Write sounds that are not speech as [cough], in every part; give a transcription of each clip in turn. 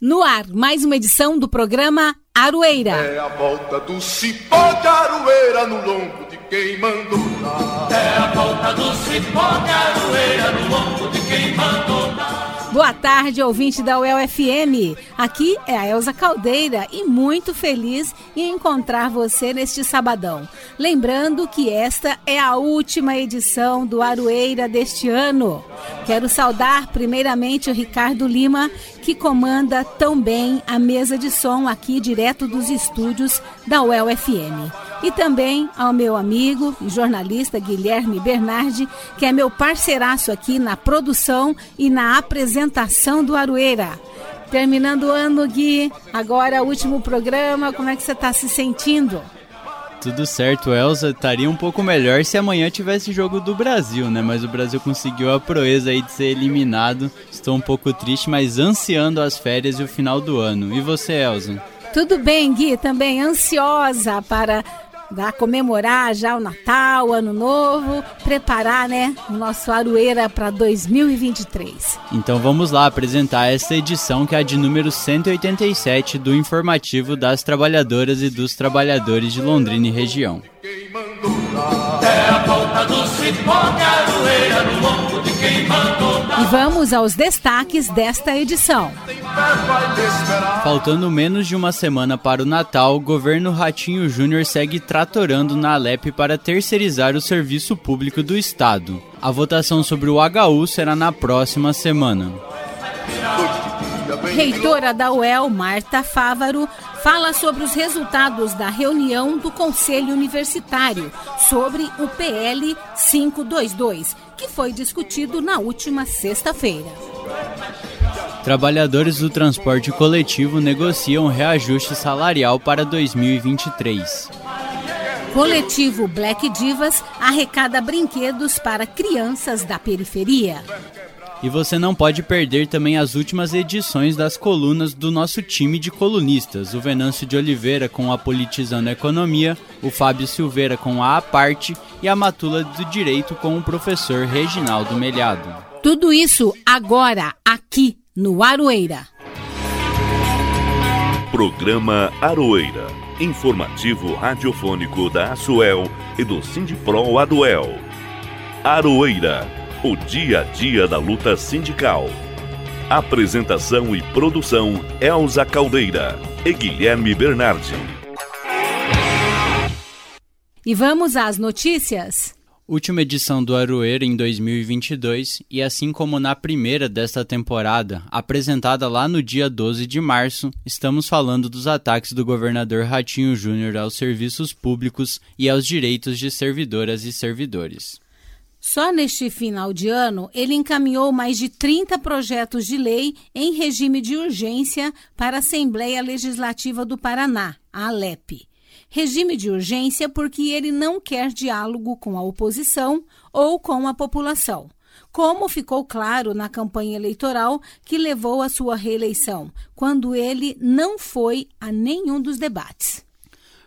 No ar, mais uma edição do programa Aroeira. É a volta do cipó de Aroeira no lombo de quem mandou dar. É a volta do cipó de Aroeira no lombo de quem mandou dar. Boa tarde, ouvinte da UEL FM. Aqui é a Elza Caldeira e muito feliz em encontrar você neste sabadão. Lembrando que esta é a última edição do Aroeira deste ano. Quero saudar primeiramente o Ricardo Lima, que comanda tão bem a mesa de som aqui direto dos estúdios da UEL FM e também ao meu amigo e jornalista Guilherme Bernardi, que é meu parceiraço aqui na produção e na apresentação do Aroeira. Terminando o ano, Gui, agora o último programa, como é que você está se sentindo? Tudo certo, Elza. Estaria um pouco melhor se amanhã tivesse jogo do Brasil, né? Mas o Brasil conseguiu a proeza aí de ser eliminado. Estou um pouco triste, mas ansiando as férias e o final do ano. E você, Elza? Tudo bem, Gui, também ansiosa para Comemorar já o Natal, o Ano Novo, preparar, né, o nosso Aroeira para 2023. Então vamos lá apresentar essa edição que é a de número 187 do informativo das trabalhadoras e dos trabalhadores de Londrina e região. É a volta do cipó, caroeira no lombo de quem mandou e vamos aos destaques desta edição. Faltando menos de uma semana para o Natal, o governo Ratinho Júnior segue tratorando na Alep para terceirizar o serviço público do Estado. A votação sobre o HU será na próxima semana. Reitora da UEL, Marta Fávaro, fala sobre os resultados da reunião do Conselho Universitário sobre o PL 522 que foi discutido na última sexta-feira. Trabalhadores do transporte coletivo negociam reajuste salarial para 2023. Coletivo Black Divas arrecada brinquedos para crianças da periferia. E você não pode perder também as últimas edições das colunas do nosso time de colunistas, o Venâncio de Oliveira com a Politizando a Economia, o Fábio Silveira com a Aparte e a Matula do Direito com o professor Reginaldo Melhado. Tudo isso agora, aqui no Aroeira. Programa Aroeira, informativo radiofônico da Asuel e do Sindipro Aduel. Aroeira o dia a dia da luta sindical. Apresentação e produção Elza Caldeira e Guilherme Bernardi. E vamos às notícias? Última edição do Aroeira em 2022 e assim como na primeira desta temporada, apresentada lá no dia 12 de março, estamos falando dos ataques do governador Ratinho Júnior aos serviços públicos e aos direitos de servidoras e servidores. Só neste final de ano, ele encaminhou mais de 30 projetos de lei em regime de urgência para a Assembleia Legislativa do Paraná, a ALEP. Regime de urgência porque ele não quer diálogo com a oposição ou com a população, como ficou claro na campanha eleitoral que levou à sua reeleição, quando ele não foi a nenhum dos debates.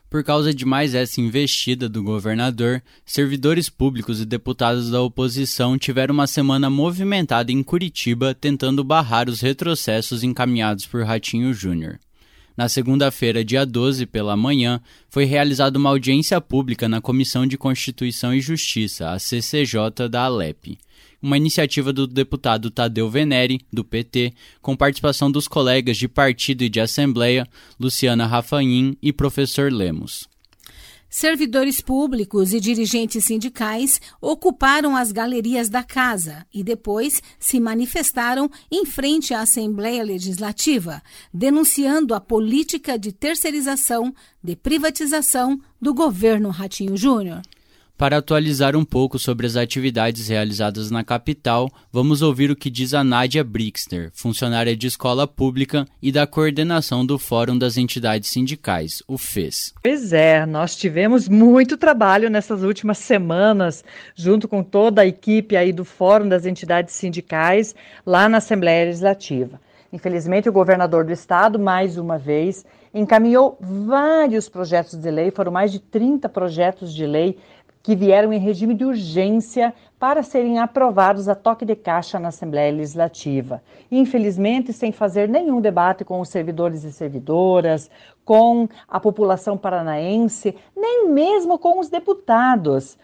Por causa de mais essa investida do governador, servidores públicos e deputados da oposição tiveram uma semana movimentada em Curitiba tentando barrar os retrocessos encaminhados por Ratinho Júnior. Na segunda-feira, dia 12, pela manhã, foi realizada uma audiência pública na Comissão de Constituição e Justiça, a CCJ da Alep uma iniciativa do deputado Tadeu Venere, do PT, com participação dos colegas de partido e de assembleia, Luciana Rafaim e professor Lemos. Servidores públicos e dirigentes sindicais ocuparam as galerias da casa e depois se manifestaram em frente à Assembleia Legislativa, denunciando a política de terceirização, de privatização do governo Ratinho Júnior. Para atualizar um pouco sobre as atividades realizadas na capital, vamos ouvir o que diz a Nádia Brixner, funcionária de escola pública e da coordenação do Fórum das Entidades Sindicais, o FES. Pois é, nós tivemos muito trabalho nessas últimas semanas, junto com toda a equipe aí do Fórum das Entidades Sindicais, lá na Assembleia Legislativa. Infelizmente, o governador do estado, mais uma vez, encaminhou vários projetos de lei, foram mais de 30 projetos de lei que vieram em regime de urgência para serem aprovados a toque de caixa na Assembleia Legislativa. Infelizmente, sem fazer nenhum debate com os servidores e servidoras, com a população paranaense, nem mesmo com os deputados.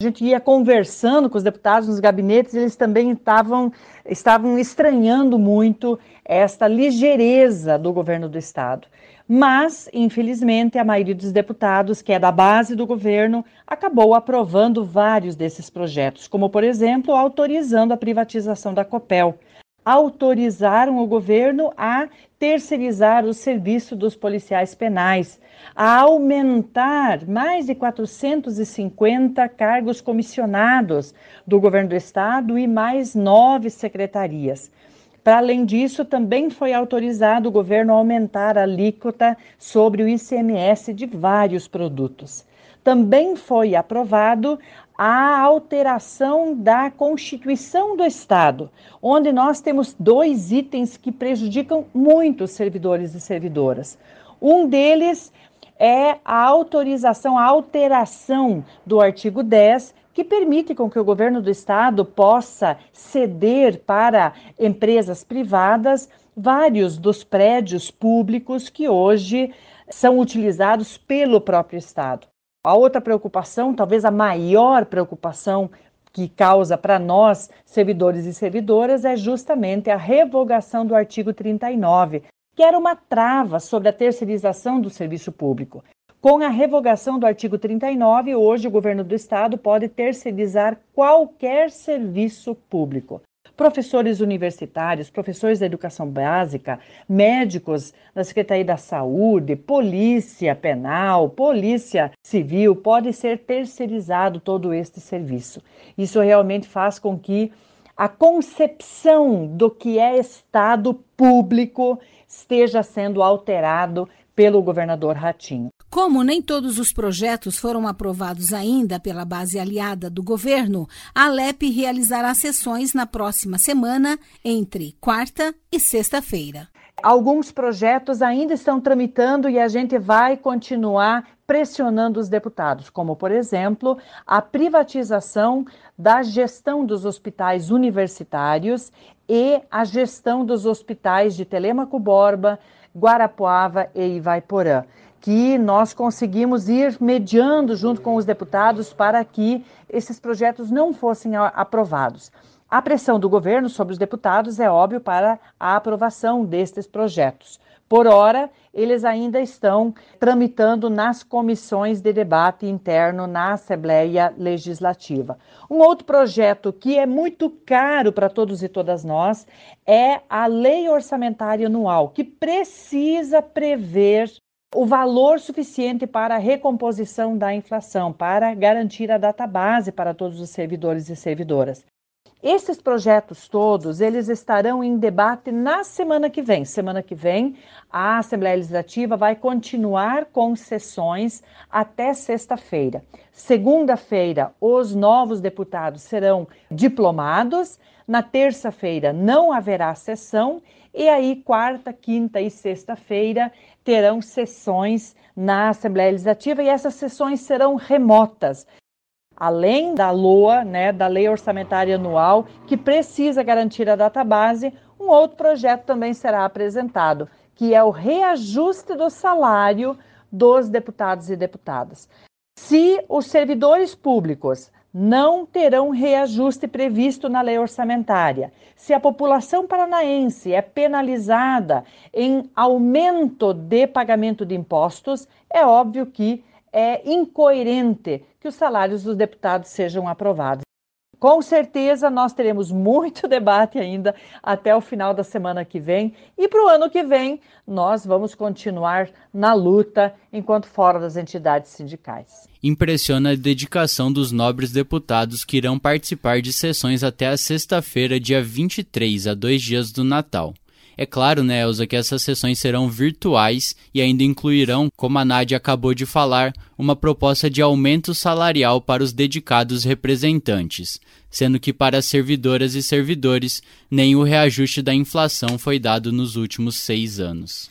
A gente ia conversando com os deputados nos gabinetes, eles também estavam, estavam estranhando muito esta ligeireza do governo do Estado. Mas, infelizmente, a maioria dos deputados, que é da base do governo, acabou aprovando vários desses projetos, como, por exemplo, autorizando a privatização da Copel. Autorizaram o governo a terceirizar o serviço dos policiais penais, a aumentar mais de 450 cargos comissionados do governo do estado e mais nove secretarias. Para além disso, também foi autorizado o governo a aumentar a alíquota sobre o ICMS de vários produtos. Também foi aprovado a alteração da Constituição do Estado, onde nós temos dois itens que prejudicam muito os servidores e servidoras. Um deles é a autorização, a alteração do artigo 10, que permite com que o governo do estado possa ceder para empresas privadas vários dos prédios públicos que hoje são utilizados pelo próprio estado. A outra preocupação, talvez a maior preocupação que causa para nós, servidores e servidoras, é justamente a revogação do artigo 39, que era uma trava sobre a terceirização do serviço público. Com a revogação do artigo 39, hoje o governo do estado pode terceirizar qualquer serviço público. Professores universitários, professores da educação básica, médicos da Secretaria da Saúde, polícia penal, polícia civil, pode ser terceirizado todo este serviço. Isso realmente faz com que a concepção do que é Estado público esteja sendo alterado pelo governador Ratinho. Como nem todos os projetos foram aprovados ainda pela base aliada do governo, a Alep realizará sessões na próxima semana, entre quarta e sexta-feira. Alguns projetos ainda estão tramitando e a gente vai continuar pressionando os deputados, como, por exemplo, a privatização da gestão dos hospitais universitários e a gestão dos hospitais de Telemaco Borba, Guarapuava e Ivaiporã que nós conseguimos ir mediando junto com os deputados para que esses projetos não fossem aprovados. A pressão do governo sobre os deputados é óbvio para a aprovação destes projetos. Por hora, eles ainda estão tramitando nas comissões de debate interno na Assembleia Legislativa. Um outro projeto que é muito caro para todos e todas nós é a Lei Orçamentária Anual, que precisa prever o valor suficiente para a recomposição da inflação, para garantir a data base para todos os servidores e servidoras. Esses projetos todos, eles estarão em debate na semana que vem. Semana que vem, a Assembleia Legislativa vai continuar com sessões até sexta-feira. Segunda-feira, os novos deputados serão diplomados. Na terça-feira não haverá sessão e aí quarta, quinta e sexta-feira terão sessões na Assembleia Legislativa e essas sessões serão remotas. Além da LOA, né, da Lei Orçamentária Anual, que precisa garantir a data base, um outro projeto também será apresentado, que é o reajuste do salário dos deputados e deputadas. Se os servidores públicos não terão reajuste previsto na lei orçamentária. Se a população paranaense é penalizada em aumento de pagamento de impostos, é óbvio que é incoerente que os salários dos deputados sejam aprovados. Com certeza nós teremos muito [laughs] debate ainda até o final da semana que vem e para o ano que vem nós vamos continuar na luta enquanto fora das entidades sindicais. Impressiona a dedicação dos nobres deputados que irão participar de sessões até a sexta-feira, dia 23, a dois dias do Natal. É claro, né, Elza, que essas sessões serão virtuais e ainda incluirão, como a Nádia acabou de falar, uma proposta de aumento salarial para os dedicados representantes, sendo que para servidoras e servidores, nem o reajuste da inflação foi dado nos últimos seis anos.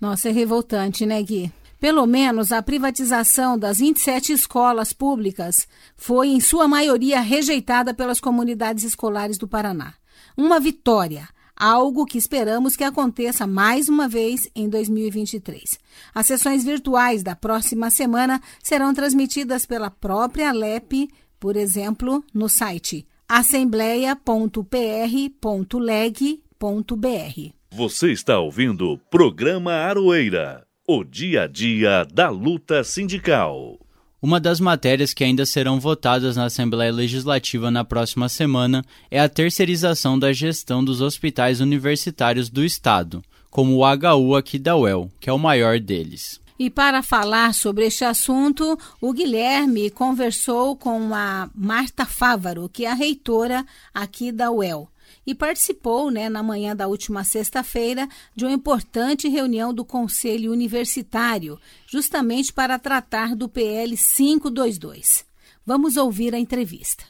Nossa, é revoltante, né, Gui? Pelo menos a privatização das 27 escolas públicas foi, em sua maioria, rejeitada pelas comunidades escolares do Paraná. Uma vitória, algo que esperamos que aconteça mais uma vez em 2023. As sessões virtuais da próxima semana serão transmitidas pela própria LEP, por exemplo, no site assembleia.pr.leg.br. Você está ouvindo o programa Aroeira, o dia a dia da luta sindical. Uma das matérias que ainda serão votadas na Assembleia Legislativa na próxima semana é a terceirização da gestão dos hospitais universitários do Estado, como o HU aqui da UEL, que é o maior deles. E para falar sobre este assunto, o Guilherme conversou com a Marta Fávaro, que é a reitora aqui da UEL e participou, né, na manhã da última sexta-feira, de uma importante reunião do Conselho Universitário, justamente para tratar do PL 522. Vamos ouvir a entrevista.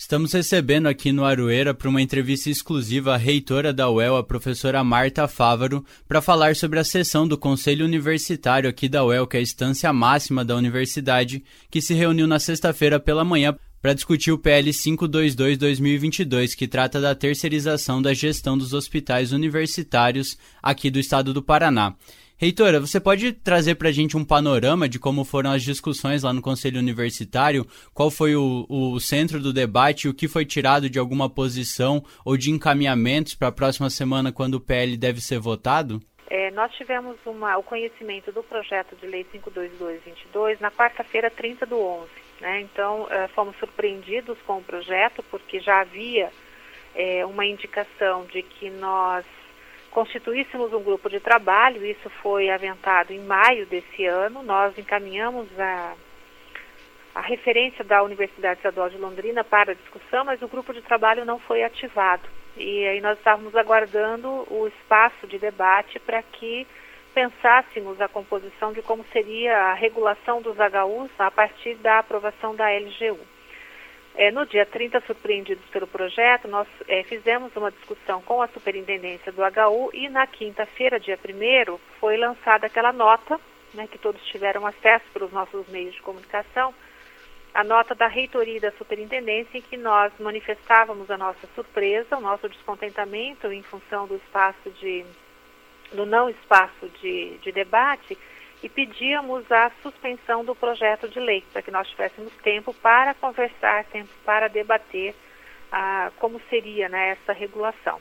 Estamos recebendo aqui no Aroeira para uma entrevista exclusiva a reitora da UEL, a professora Marta Fávaro, para falar sobre a sessão do Conselho Universitário aqui da UEL, que é a instância máxima da universidade, que se reuniu na sexta-feira pela manhã para discutir o PL 522-2022, que trata da terceirização da gestão dos hospitais universitários aqui do estado do Paraná. Reitora, você pode trazer para a gente um panorama de como foram as discussões lá no Conselho Universitário? Qual foi o, o centro do debate? O que foi tirado de alguma posição ou de encaminhamentos para a próxima semana, quando o PL deve ser votado? É, nós tivemos uma, o conhecimento do projeto de lei 52222 na quarta-feira, 30 do 11. Né? Então, uh, fomos surpreendidos com o projeto, porque já havia é, uma indicação de que nós constituíssemos um grupo de trabalho, isso foi aventado em maio desse ano, nós encaminhamos a, a referência da Universidade Estadual de Londrina para discussão, mas o grupo de trabalho não foi ativado. E aí nós estávamos aguardando o espaço de debate para que pensássemos a composição de como seria a regulação dos HUs a partir da aprovação da LGU. É, no dia 30, surpreendidos pelo projeto, nós é, fizemos uma discussão com a superintendência do HU e na quinta-feira, dia 1 foi lançada aquela nota, né, que todos tiveram acesso pelos nossos meios de comunicação, a nota da reitoria da superintendência em que nós manifestávamos a nossa surpresa, o nosso descontentamento em função do espaço de no não espaço de, de debate e pedíamos a suspensão do projeto de lei, para que nós tivéssemos tempo para conversar, tempo para debater ah, como seria né, essa regulação.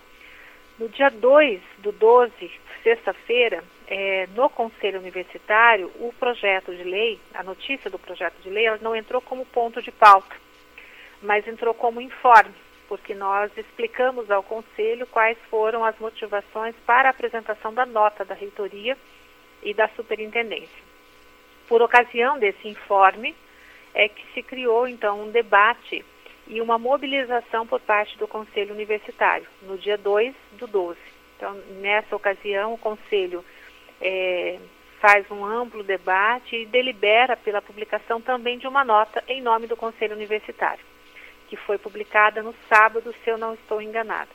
No dia 2 do 12, sexta-feira, é, no Conselho Universitário, o projeto de lei, a notícia do projeto de lei, ela não entrou como ponto de pauta, mas entrou como informe porque nós explicamos ao Conselho quais foram as motivações para a apresentação da nota da reitoria e da superintendência. Por ocasião desse informe, é que se criou então um debate e uma mobilização por parte do Conselho Universitário, no dia 2 do 12. Então, nessa ocasião, o Conselho é, faz um amplo debate e delibera pela publicação também de uma nota em nome do Conselho Universitário que foi publicada no sábado, se eu não estou enganada.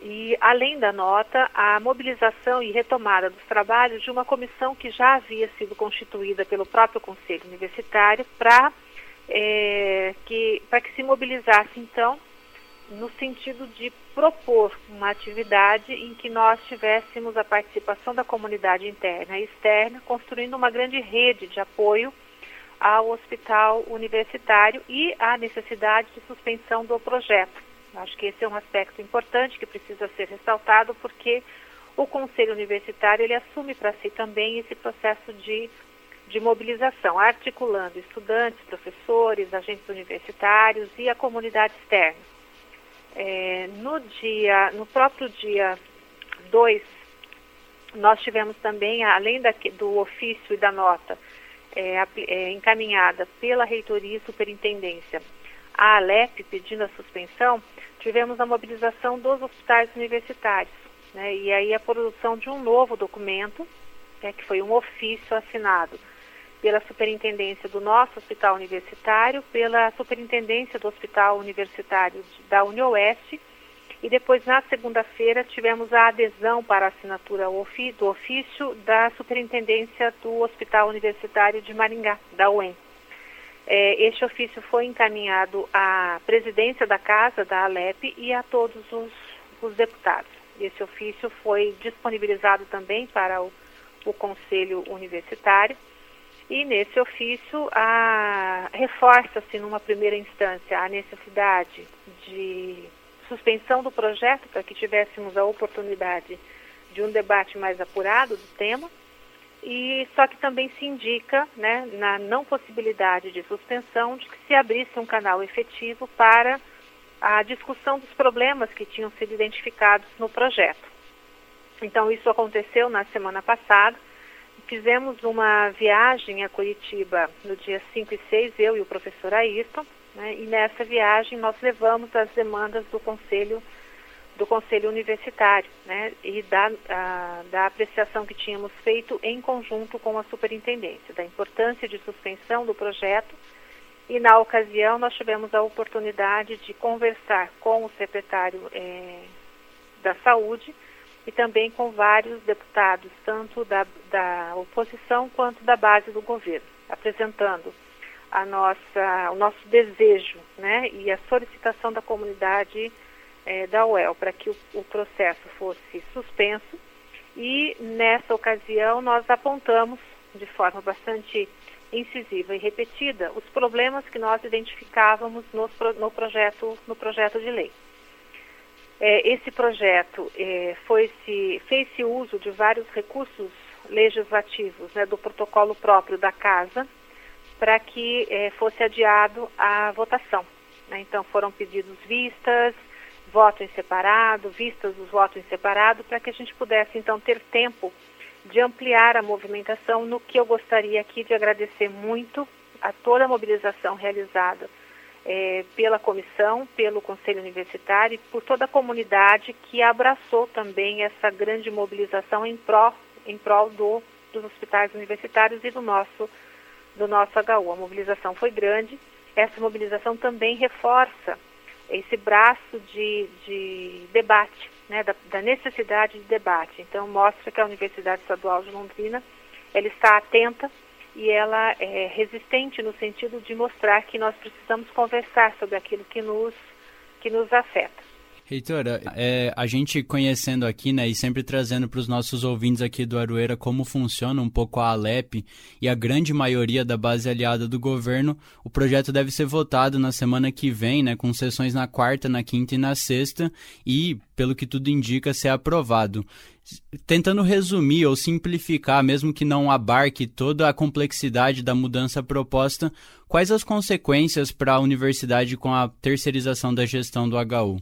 E, além da nota, a mobilização e retomada dos trabalhos de uma comissão que já havia sido constituída pelo próprio Conselho Universitário para é, que, que se mobilizasse, então, no sentido de propor uma atividade em que nós tivéssemos a participação da comunidade interna e externa, construindo uma grande rede de apoio ao hospital universitário e a necessidade de suspensão do projeto. Acho que esse é um aspecto importante que precisa ser ressaltado porque o Conselho Universitário ele assume para si também esse processo de, de mobilização, articulando estudantes, professores, agentes universitários e a comunidade externa. É, no dia, no próprio dia 2, nós tivemos também, além da, do ofício e da nota, é, é, encaminhada pela reitoria e superintendência à Alep pedindo a suspensão, tivemos a mobilização dos hospitais universitários. Né, e aí a produção de um novo documento, né, que foi um ofício assinado pela superintendência do nosso hospital universitário, pela superintendência do hospital universitário da UniOeste E depois, na segunda-feira, tivemos a adesão para assinatura do ofício da Superintendência do Hospital Universitário de Maringá, da UEM. É, este ofício foi encaminhado à presidência da Casa, da Alep, e a todos os, os deputados. Esse ofício foi disponibilizado também para o, o Conselho Universitário. E nesse ofício reforça-se, numa primeira instância, a necessidade de suspensão do projeto para que tivéssemos a oportunidade de um debate mais apurado do tema, e só que também se indica, né, na não possibilidade de suspensão, de que se abrisse um canal efetivo para a discussão dos problemas que tinham sido identificados no projeto. Então, isso aconteceu na semana passada. Fizemos uma viagem a Curitiba no dia 5 e 6, eu e o professor Ayrton, né, e nessa viagem nós levamos as demandas do Conselho do Conselho Universitário né, e da, a, da apreciação que tínhamos feito em conjunto com a Superintendência, da importância de suspensão do projeto. E na ocasião nós tivemos a oportunidade de conversar com o secretário é, da Saúde e também com vários deputados, tanto da, da oposição quanto da base do governo, apresentando a nossa, o nosso desejo né, e a solicitação da comunidade é, da UEL para que o, o processo fosse suspenso e nessa ocasião nós apontamos de forma bastante incisiva e repetida os problemas que nós identificávamos no, no projeto no projeto de lei. É, esse projeto é, foi se fez-se uso de vários recursos legislativos né, do protocolo próprio da casa para que é, fosse adiado a votação. Né? Então foram pedidos vistas, voto em separado, vistas os votos em separado, para que a gente pudesse então ter tempo de ampliar a movimentação, no que eu gostaria aqui de agradecer muito a toda a mobilização realizada é, pela comissão, pelo Conselho Universitário e por toda a comunidade que abraçou também essa grande mobilização em prol, em prol do, dos hospitais universitários e do nosso, do nosso HU. A mobilização foi grande, essa mobilização também reforça esse braço de, de debate, né, da, da, necessidade de debate. Então, mostra que a Universidade Estadual de Londrina ela está atenta e ela é resistente no sentido de mostrar que nós precisamos conversar sobre aquilo que nos, que nos afeta. Reitora, é, a gente conhecendo aqui, né, e sempre trazendo para os nossos ouvintes aqui do Aroeira como funciona um pouco a Alep e a grande maioria da base aliada do governo, o projeto deve ser votado na semana que vem, né, com sessões na quarta, na quinta e na sexta, e, pelo que tudo indica, ser aprovado. Tentando resumir ou simplificar, mesmo que não abarque toda a complexidade da mudança proposta, quais as consequências para a universidade com a terceirização da gestão do HU?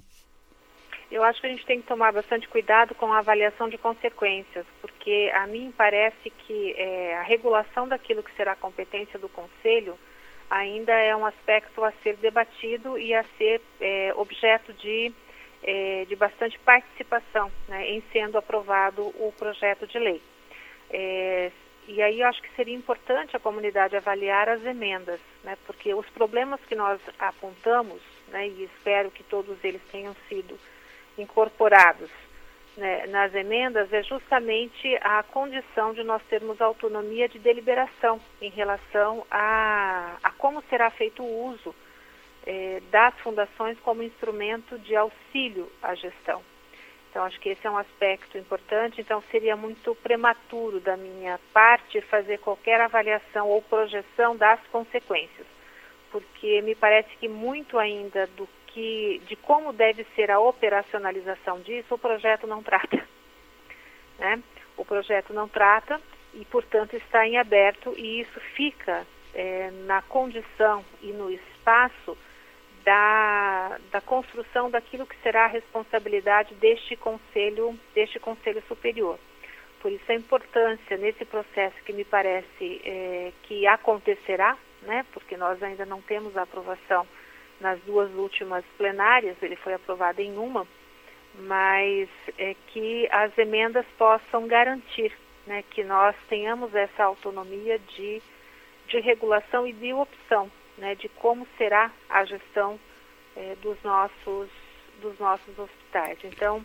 Eu acho que a gente tem que tomar bastante cuidado com a avaliação de consequências, porque a mim parece que é, a regulação daquilo que será competência do Conselho ainda é um aspecto a ser debatido e a ser é, objeto de, é, de bastante participação né, em sendo aprovado o projeto de lei. É, e aí eu acho que seria importante a comunidade avaliar as emendas, né, porque os problemas que nós apontamos, né, e espero que todos eles tenham sido incorporados né, nas emendas é justamente a condição de nós termos autonomia de deliberação em relação a, a como será feito o uso eh, das fundações como instrumento de auxílio à gestão. Então, acho que esse é um aspecto importante. Então, seria muito prematuro da minha parte fazer qualquer avaliação ou projeção das consequências, porque me parece que muito ainda do que de como deve ser a operacionalização disso, o projeto não trata. [laughs] Né? O projeto não trata e, portanto, está em aberto e isso fica é, na condição e no espaço da, da construção daquilo que será a responsabilidade deste conselho, deste conselho superior. Por isso a importância nesse processo que me parece é, que acontecerá, né, porque nós ainda não temos a aprovação nas duas últimas plenárias, ele foi aprovado em uma, mas é que as emendas possam garantir né, que nós tenhamos essa autonomia de, de regulação e de opção né, de como será a gestão é, dos, nossos, dos nossos hospitais. Então,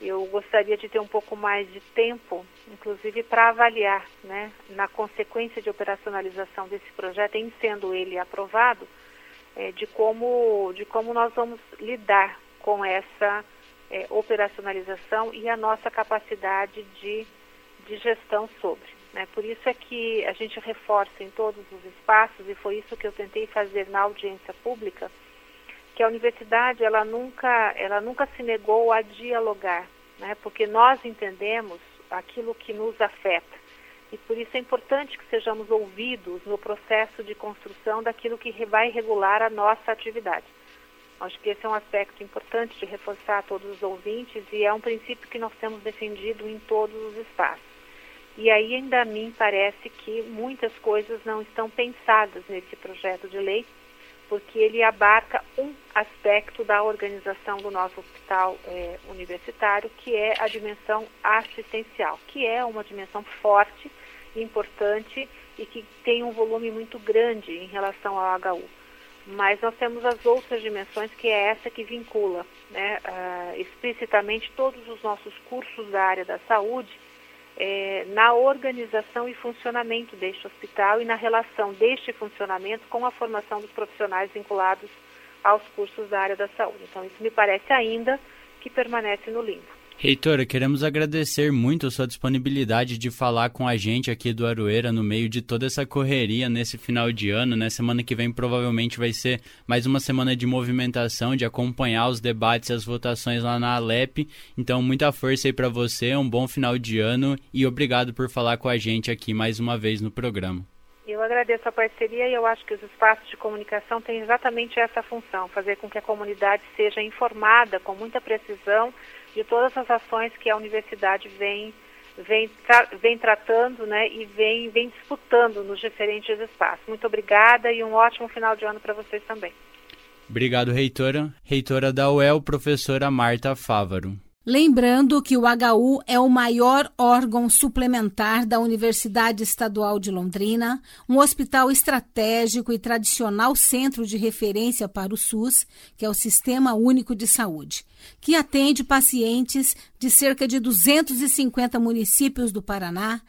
eu gostaria de ter um pouco mais de tempo, inclusive para avaliar, né, na consequência de operacionalização desse projeto, em sendo ele aprovado, é, de como de como nós vamos lidar com essa é, operacionalização e a nossa capacidade de, de gestão sobre. Né? Por isso é que a gente reforça em todos os espaços e foi isso que eu tentei fazer na audiência pública que a universidade ela nunca ela nunca se negou a dialogar, né? Porque nós entendemos aquilo que nos afeta e por isso é importante que sejamos ouvidos no processo de construção daquilo que vai regular a nossa atividade. Acho que esse é um aspecto importante de reforçar a todos os ouvintes e é um princípio que nós temos defendido em todos os espaços. E aí ainda a mim parece que muitas coisas não estão pensadas nesse projeto de lei porque ele abarca um aspecto da organização do nosso hospital é, universitário, que é a dimensão assistencial, que é uma dimensão forte, importante e que tem um volume muito grande em relação ao HU. Mas nós temos as outras dimensões, que é essa que vincula né, uh, explicitamente todos os nossos cursos da área da saúde é, na organização e funcionamento deste hospital e na relação deste funcionamento com a formação dos profissionais vinculados aos cursos da área da saúde. Então, isso me parece ainda que permanece no limbo. Reitora, queremos agradecer muito a sua disponibilidade de falar com a gente aqui do Aroeira no meio de toda essa correria nesse final de ano, né? Semana que vem provavelmente vai ser mais uma semana de movimentação, de acompanhar os debates e as votações lá na Alep. Então, muita força aí para você, um bom final de ano e obrigado por falar com a gente aqui mais uma vez no programa. Eu agradeço a parceria e eu acho que os espaços de comunicação têm exatamente essa função, fazer com que a comunidade seja informada com muita precisão de todas as ações que a universidade vem vem, tra vem tratando né, e vem, vem disputando nos diferentes espaços. Muito obrigada e um ótimo final de ano para vocês também. Obrigado, reitora. Reitora da UEL, professora Marta Fávaro. Lembrando que o HU é o maior órgão suplementar da Universidade Estadual de Londrina, um hospital estratégico e tradicional centro de referência para o SUS, que é o Sistema Único de Saúde, que atende pacientes de cerca de 250 municípios do Paraná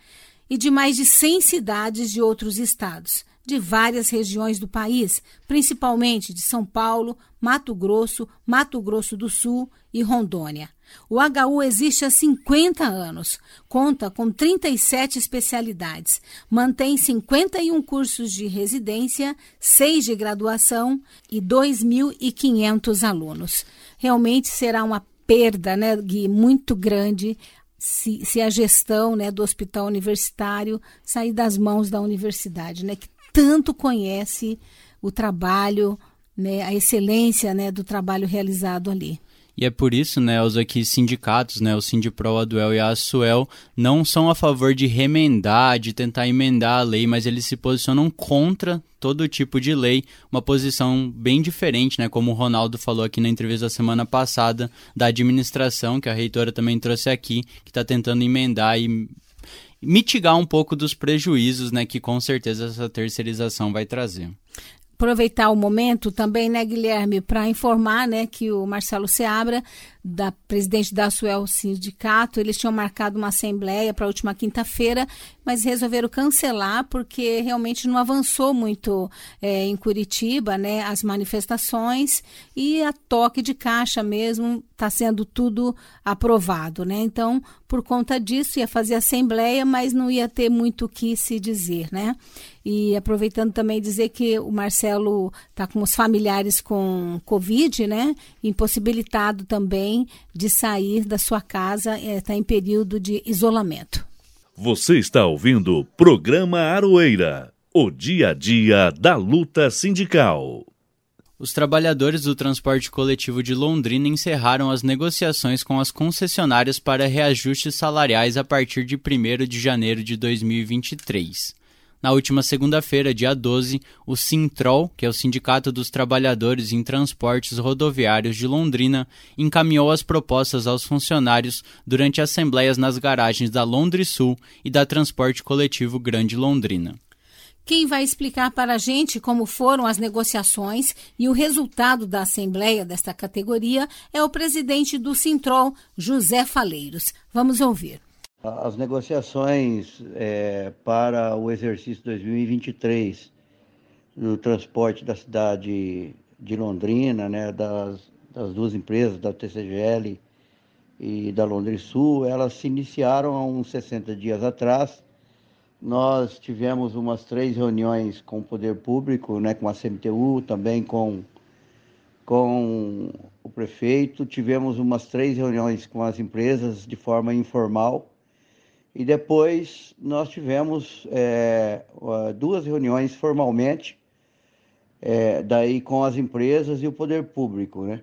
e de mais de 100 cidades de outros estados de várias regiões do país, principalmente de São Paulo, Mato Grosso, Mato Grosso do Sul e Rondônia. O HU existe há 50 anos, conta com 37 especialidades, mantém 51 cursos de residência, 6 de graduação e 2.500 alunos. Realmente será uma perda, né, Gui, muito grande se, se, a gestão né, do hospital universitário sair das mãos da universidade, né, que tanto conhece o trabalho, né, a excelência né, do trabalho realizado ali. E é por isso, né, os aqui sindicatos, né, o Sindipro, a Duel e a Suel, não são a favor de remendar, de tentar emendar a lei, mas eles se posicionam contra todo tipo de lei, uma posição bem diferente, né, como o Ronaldo falou aqui na entrevista da semana passada, da administração, que a reitora também trouxe aqui, que está tentando emendar e mitigar um pouco dos prejuízos, né, que com certeza essa terceirização vai trazer aproveitar o momento também, né, Guilherme, para informar, né, que o Marcelo Seabra da presidente da Suel Sindicato, eles tinham marcado uma assembleia para a última quinta-feira, mas resolveram cancelar porque realmente não avançou muito é, em Curitiba, né, as manifestações e a toque de caixa mesmo está sendo tudo aprovado, né? Então, por conta disso, ia fazer assembleia, mas não ia ter muito o que se dizer, né? E aproveitando também dizer que o Marcelo está com os familiares com Covid, né? Impossibilitado também de sair da sua casa, está é, em período de isolamento. Você está ouvindo o programa Aroeira, o dia a dia da luta sindical. Os trabalhadores do transporte coletivo de Londrina encerraram as negociações com as concessionárias para reajustes salariais a partir de 1 de janeiro de 2023. Na última segunda-feira, dia 12, o Sintrol, que é o Sindicato dos Trabalhadores em Transportes Rodoviários de Londrina, encaminhou as propostas aos funcionários durante assembleias nas garagens da Londres Sul e da Transporte Coletivo Grande Londrina. Quem vai explicar para a gente como foram as negociações e o resultado da assembleia desta categoria é o presidente do Sintrol, José Faleiros. Vamos ouvir. As negociações é, para o exercício 2023 do transporte da cidade de Londrina, né, das, das duas empresas, da TCGL e da Londres Sul, elas se iniciaram há uns 60 dias atrás nós tivemos umas três reuniões com o poder público, né, com a CMTU, também com, com o prefeito. Tivemos umas três reuniões com as empresas de forma informal. E depois nós tivemos é, duas reuniões formalmente, é, daí com as empresas e o poder público, né?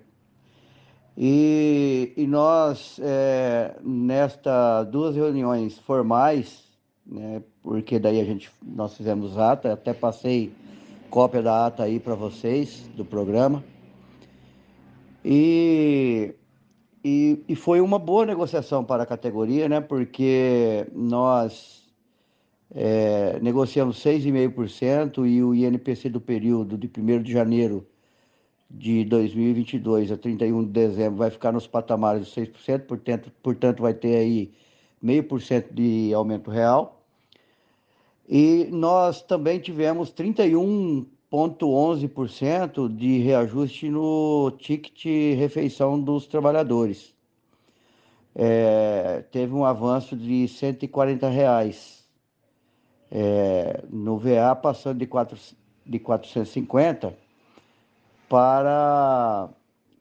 E, e nós, é, nesta duas reuniões formais, né, porque daí a gente nós fizemos ata, até passei cópia da ata aí para vocês do programa. E, e, e, foi uma boa negociação para a categoria, né? Porque nós é, negociamos 6,5% e o INPC do período de 1 de janeiro de 2022 a 31 de dezembro vai ficar nos patamares de 6%, portanto, portanto vai ter aí meio por cento de aumento real. E nós também tivemos 31,11% de reajuste no ticket refeição dos trabalhadores. É, teve um avanço de 140 reais. É, no VA passando de, 4, de 450 para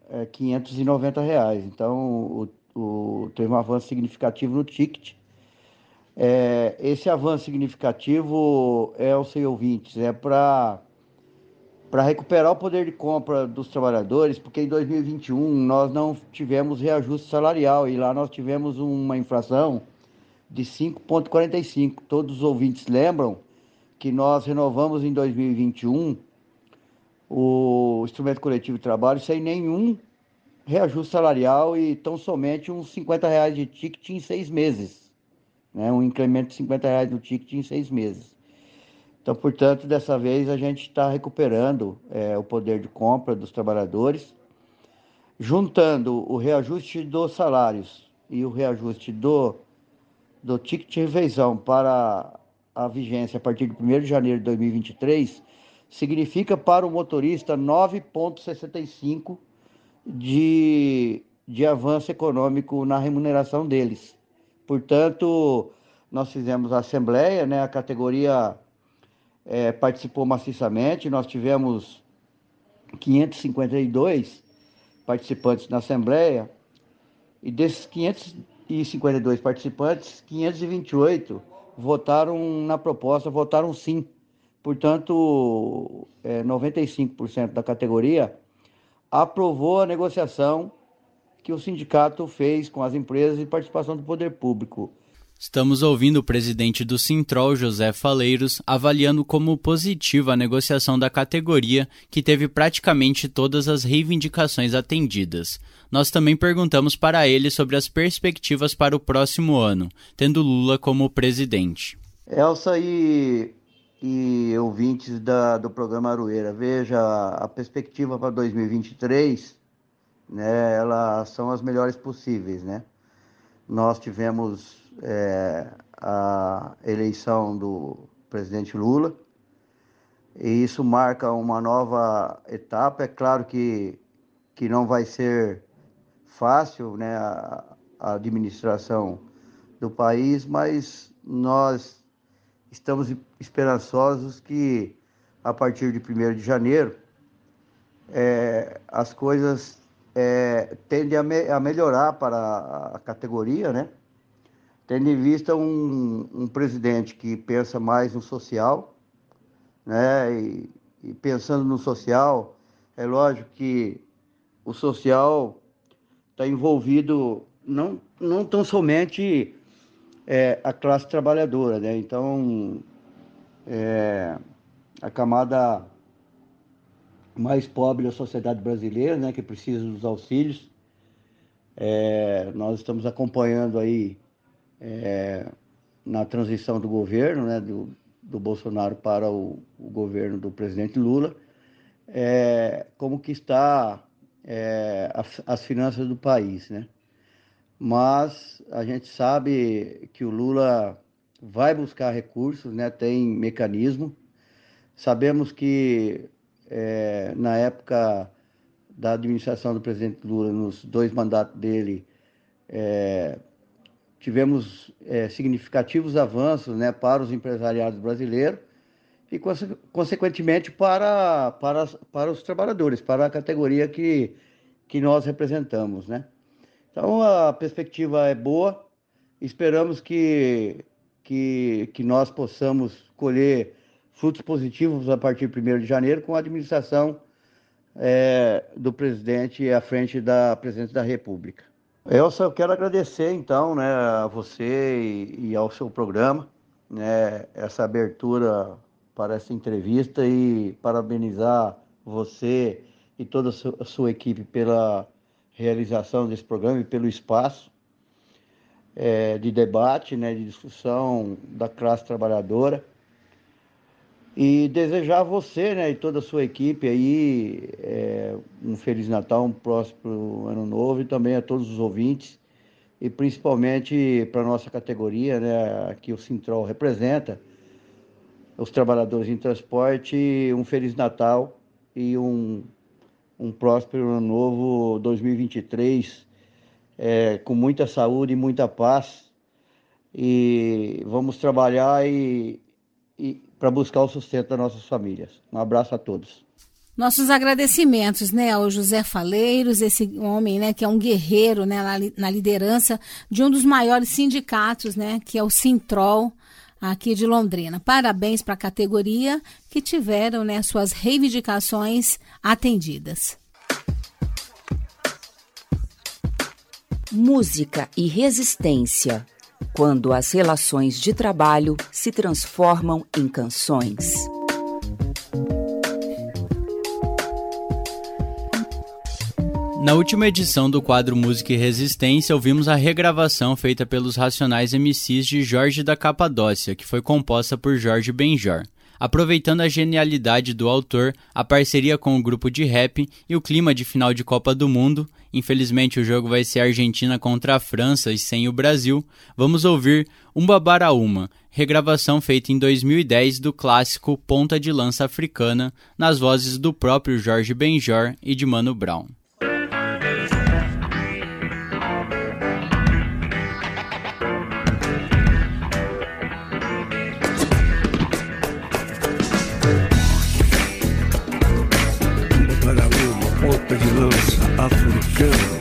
é, 590 reais. Então o, o, teve um avanço significativo no ticket é, esse avanço significativo é o seu ouvintes, é para para recuperar o poder de compra dos trabalhadores, porque em 2021 nós não tivemos reajuste salarial e lá nós tivemos uma inflação de 5,45. Todos os ouvintes lembram que nós renovamos em 2021 o instrumento coletivo de trabalho sem nenhum reajuste salarial e tão somente uns 50 reais de ticket em seis meses né? um incremento de 50 reais no ticket em seis meses. Então, portanto, dessa vez a gente está recuperando é, o poder de compra dos trabalhadores, juntando o reajuste dos salários e o reajuste do, do ticket de refeição para a vigência a partir de 1 de janeiro de 2023, significa para o motorista 9,65 de, de avanço econômico na remuneração deles. Portanto, nós fizemos a assembleia, né? A categoria é, participou maciçamente. Nós tivemos 552 participantes na assembleia e desses 552 participantes, 528 votaram na proposta, votaram sim. Portanto, é, 95% da categoria aprovou a negociação que o sindicato fez com as empresas e participação do poder público. Estamos ouvindo o presidente do Sintrol, José Faleiros, avaliando como positiva a negociação da categoria, que teve praticamente todas as reivindicações atendidas. Nós também perguntamos para ele sobre as perspectivas para o próximo ano, tendo Lula como presidente. Elsa e, e ouvintes da, do programa Aroeira, veja a perspectiva para 2023 né, elas são as melhores possíveis, né? Nós tivemos é, a eleição do presidente Lula e isso marca uma nova etapa. É claro que, que não vai ser fácil, né, a, a administração do país, mas nós estamos esperançosos que a partir de 1 de janeiro é, as coisas é, tende a, me, a, melhorar para a categoria, né? Tendo em vista um, um presidente que pensa mais no social, né? E, e, pensando no social, é lógico que o social está envolvido não, não tão somente é, a classe trabalhadora, né? Então, é, a camada mais pobre da sociedade brasileira, né, que precisa dos auxílios. É, nós estamos acompanhando aí é, na transição do governo, né, do, do Bolsonaro para o, o governo do presidente Lula, é, como que está é, as, as, finanças do país, né? Mas a gente sabe que o Lula vai buscar recursos, né? Tem mecanismo. Sabemos que é, na época da administração do presidente Lula, nos dois mandatos dele, é, tivemos é, significativos avanços né, para os empresariados brasileiros e, consequentemente, para, para, para os trabalhadores, para a categoria que, que nós representamos. Né? Então, a perspectiva é boa, esperamos que, que, que nós possamos colher frutos positivos a partir de 1 de janeiro com a administração é, do presidente à frente da presidência da República. Eu só quero agradecer, então, né, a você e, e ao seu programa, né, essa abertura para essa entrevista e parabenizar você e toda a sua equipe pela realização desse programa e pelo espaço é, de debate, né, de discussão da classe trabalhadora. E desejar a você né, e toda a sua equipe aí é, um Feliz Natal, um próximo Ano Novo e também a todos os ouvintes e principalmente para a nossa categoria, né, que o Sintrol representa, os trabalhadores em transporte, um Feliz Natal e um, um próspero Ano Novo 2023 é, com muita saúde e muita paz. E vamos trabalhar e, e para buscar o sustento das nossas famílias. Um abraço a todos. Nossos agradecimentos, né, ao José Faleiros, esse homem, né, que é um guerreiro, né, na, na liderança de um dos maiores sindicatos, né, que é o Sintrol, aqui de Londrina. Parabéns para a categoria que tiveram, né, suas reivindicações atendidas. Música e resistência quando as relações de trabalho se transformam em canções. Na última edição do quadro Música e Resistência, ouvimos a regravação feita pelos Racionais MCs de Jorge da Capadócia, que foi composta por Jorge Benjor. Aproveitando a genialidade do autor, a parceria com o grupo de rap e o clima de final de Copa do Mundo, infelizmente o jogo vai ser Argentina contra a França e sem o Brasil, vamos ouvir Umba Baraúma, regravação feita em 2010 do clássico Ponta de Lança Africana, nas vozes do próprio Jorge Benjor e de Mano Brown. up for the good.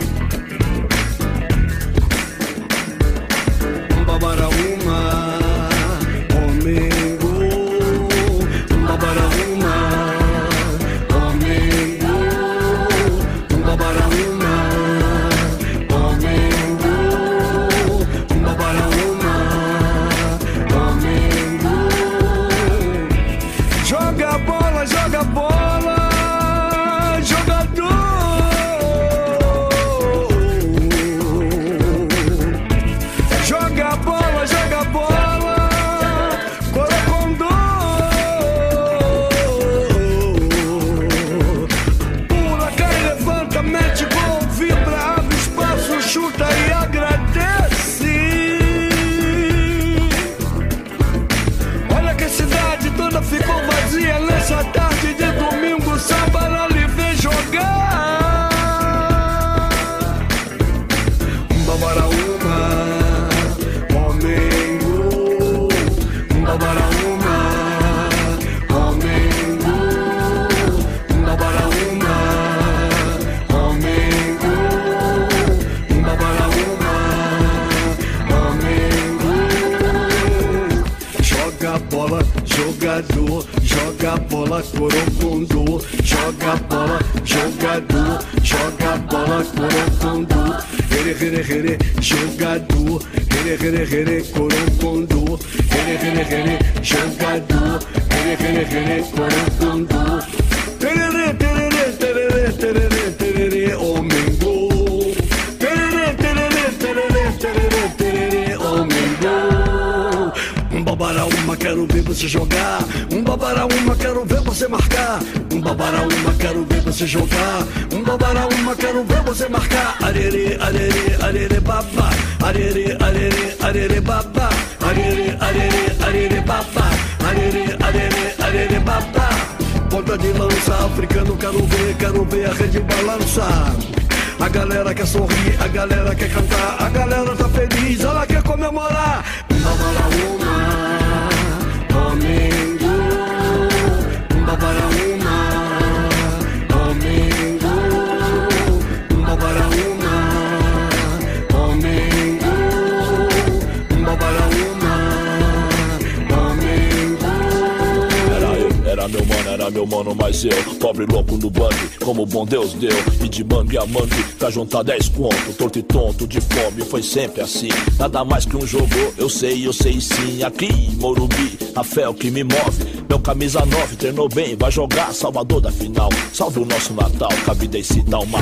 Meu mano, era meu mano, mas eu, pobre louco no bug, como bom Deus deu, e de mangue a mangue, pra juntar 10 conto, torto e tonto, de fome, foi sempre assim. Nada mais que um jogo, eu sei, eu sei sim. Aqui em Morumbi, a fé é o que me move. Meu camisa 9 treinou bem, vai jogar Salvador da final. Salve o nosso Natal, que a vida em si dá uma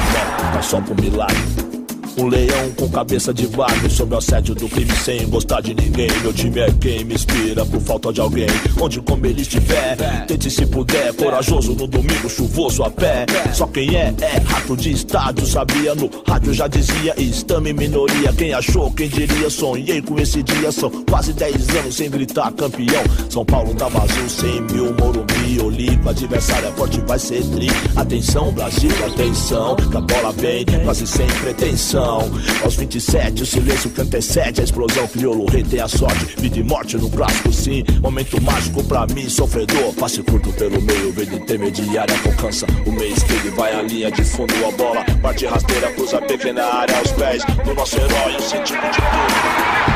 mas só por milagre. Um leão com cabeça de barro Sobre o assédio do crime sem gostar de ninguém. Meu time é quem me inspira por falta de alguém. Onde como ele estiver, tente se puder. Corajoso no domingo, chuvoso a pé. Só quem é, é rato de estádio. Sabia no rádio já dizia Estamos em minoria, quem achou, quem diria Sonhei com esse dia, são quase 10 anos Sem gritar campeão. São Paulo tá vazio, 100 mil Morumbi, Olímpio, adversário é forte, vai ser tri. Atenção Brasil, atenção Que a bola vem, quase sem pretensão aos 27, o silêncio que antecede a explosão. Crioulo rei tem a sorte, vida e morte no clássico, sim. Momento mágico pra mim, sofredor. Passe curto pelo meio, verde intermediária, alcança o meio esquerdo e vai a linha de fundo. A bola parte rasteira, cruza pequena área aos pés do nosso herói. O sentido de tudo.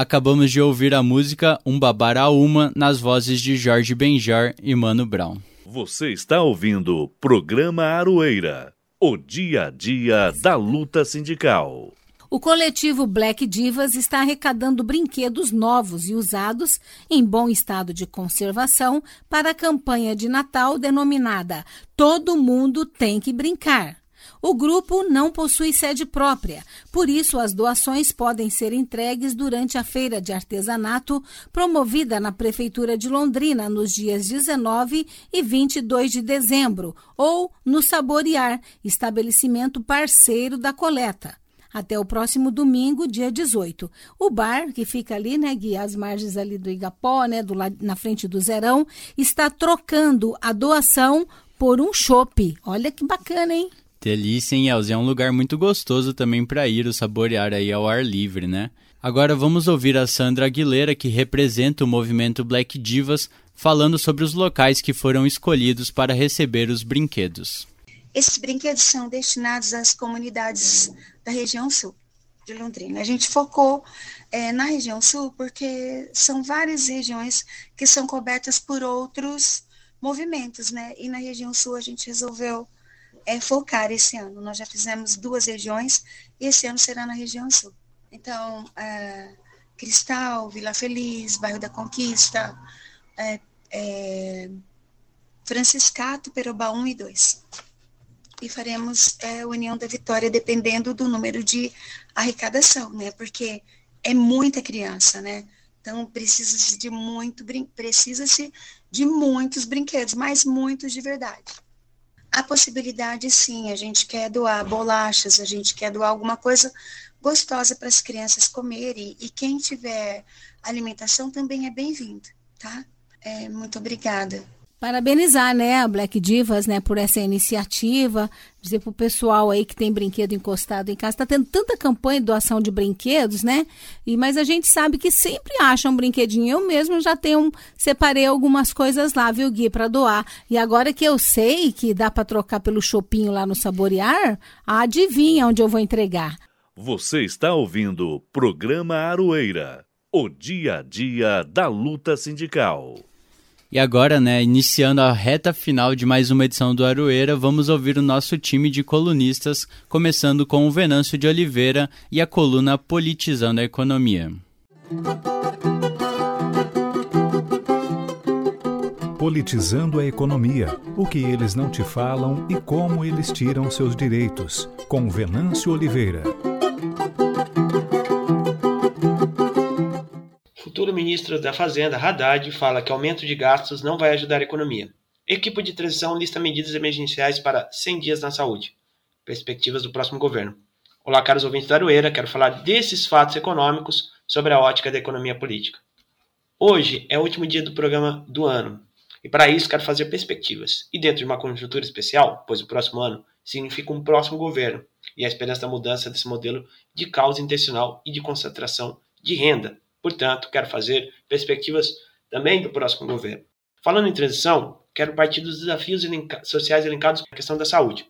Acabamos de ouvir a música Um Babara Uma nas vozes de Jorge Benjar e Mano Brown. Você está ouvindo o programa Aroeira, o dia a dia da luta sindical. O coletivo Black Divas está arrecadando brinquedos novos e usados em bom estado de conservação para a campanha de Natal denominada Todo Mundo Tem que Brincar. O grupo não possui sede própria, por isso as doações podem ser entregues durante a feira de artesanato promovida na Prefeitura de Londrina nos dias 19 e 22 de dezembro, ou no Saborear, estabelecimento parceiro da coleta até o próximo domingo, dia 18. O bar, que fica ali, né, Gui, às margens ali do Igapó, né, do na frente do Zerão, está trocando a doação por um chopp. Olha que bacana, hein? Delícia, hein, Elze? É um lugar muito gostoso também para ir, o saborear aí ao ar livre, né? Agora vamos ouvir a Sandra Aguilera, que representa o movimento Black Divas, falando sobre os locais que foram escolhidos para receber os brinquedos. Esses brinquedos são destinados às comunidades da região sul de Londrina. A gente focou é, na região sul porque são várias regiões que são cobertas por outros movimentos, né? E na região sul a gente resolveu é, focar esse ano. Nós já fizemos duas regiões e esse ano será na região sul. Então, é, Cristal, Vila Feliz, Bairro da Conquista, é, é, Franciscato, Peroba 1 e 2. E faremos é, União da Vitória dependendo do número de arrecadação, né? Porque é muita criança, né? Então precisa-se de muito precisa-se de muitos brinquedos, mas muitos de verdade. A possibilidade, sim, a gente quer doar bolachas, a gente quer doar alguma coisa gostosa para as crianças comerem. E quem tiver alimentação também é bem-vindo, tá? É, muito obrigada. Parabenizar, né, a Black Divas, né, por essa iniciativa, dizer pro pessoal aí que tem brinquedo encostado em casa, tá tendo tanta campanha de doação de brinquedos, né? E mas a gente sabe que sempre acha um brinquedinho. Eu mesmo já tenho separei algumas coisas lá, viu, Gui, para doar. E agora que eu sei que dá para trocar pelo chopinho lá no Saborear, adivinha onde eu vou entregar. Você está ouvindo o programa Aroeira, o dia a dia da luta sindical. E agora, né, iniciando a reta final de mais uma edição do Aroeira, vamos ouvir o nosso time de colunistas, começando com o Venâncio de Oliveira e a coluna Politizando a Economia. Politizando a economia, o que eles não te falam e como eles tiram seus direitos, com Venâncio Oliveira. Futuro ministro da Fazenda, Haddad, fala que aumento de gastos não vai ajudar a economia. Equipe de transição lista medidas emergenciais para 100 dias na saúde. Perspectivas do próximo governo. Olá, caros ouvintes da Aroeira, quero falar desses fatos econômicos sobre a ótica da economia política. Hoje é o último dia do programa do ano, e para isso quero fazer perspectivas. E dentro de uma conjuntura especial, pois o próximo ano significa um próximo governo e a esperança da mudança desse modelo de causa intencional e de concentração de renda Portanto, quero fazer perspectivas também do próximo governo. Falando em transição, quero partir dos desafios sociais elencados na questão da saúde.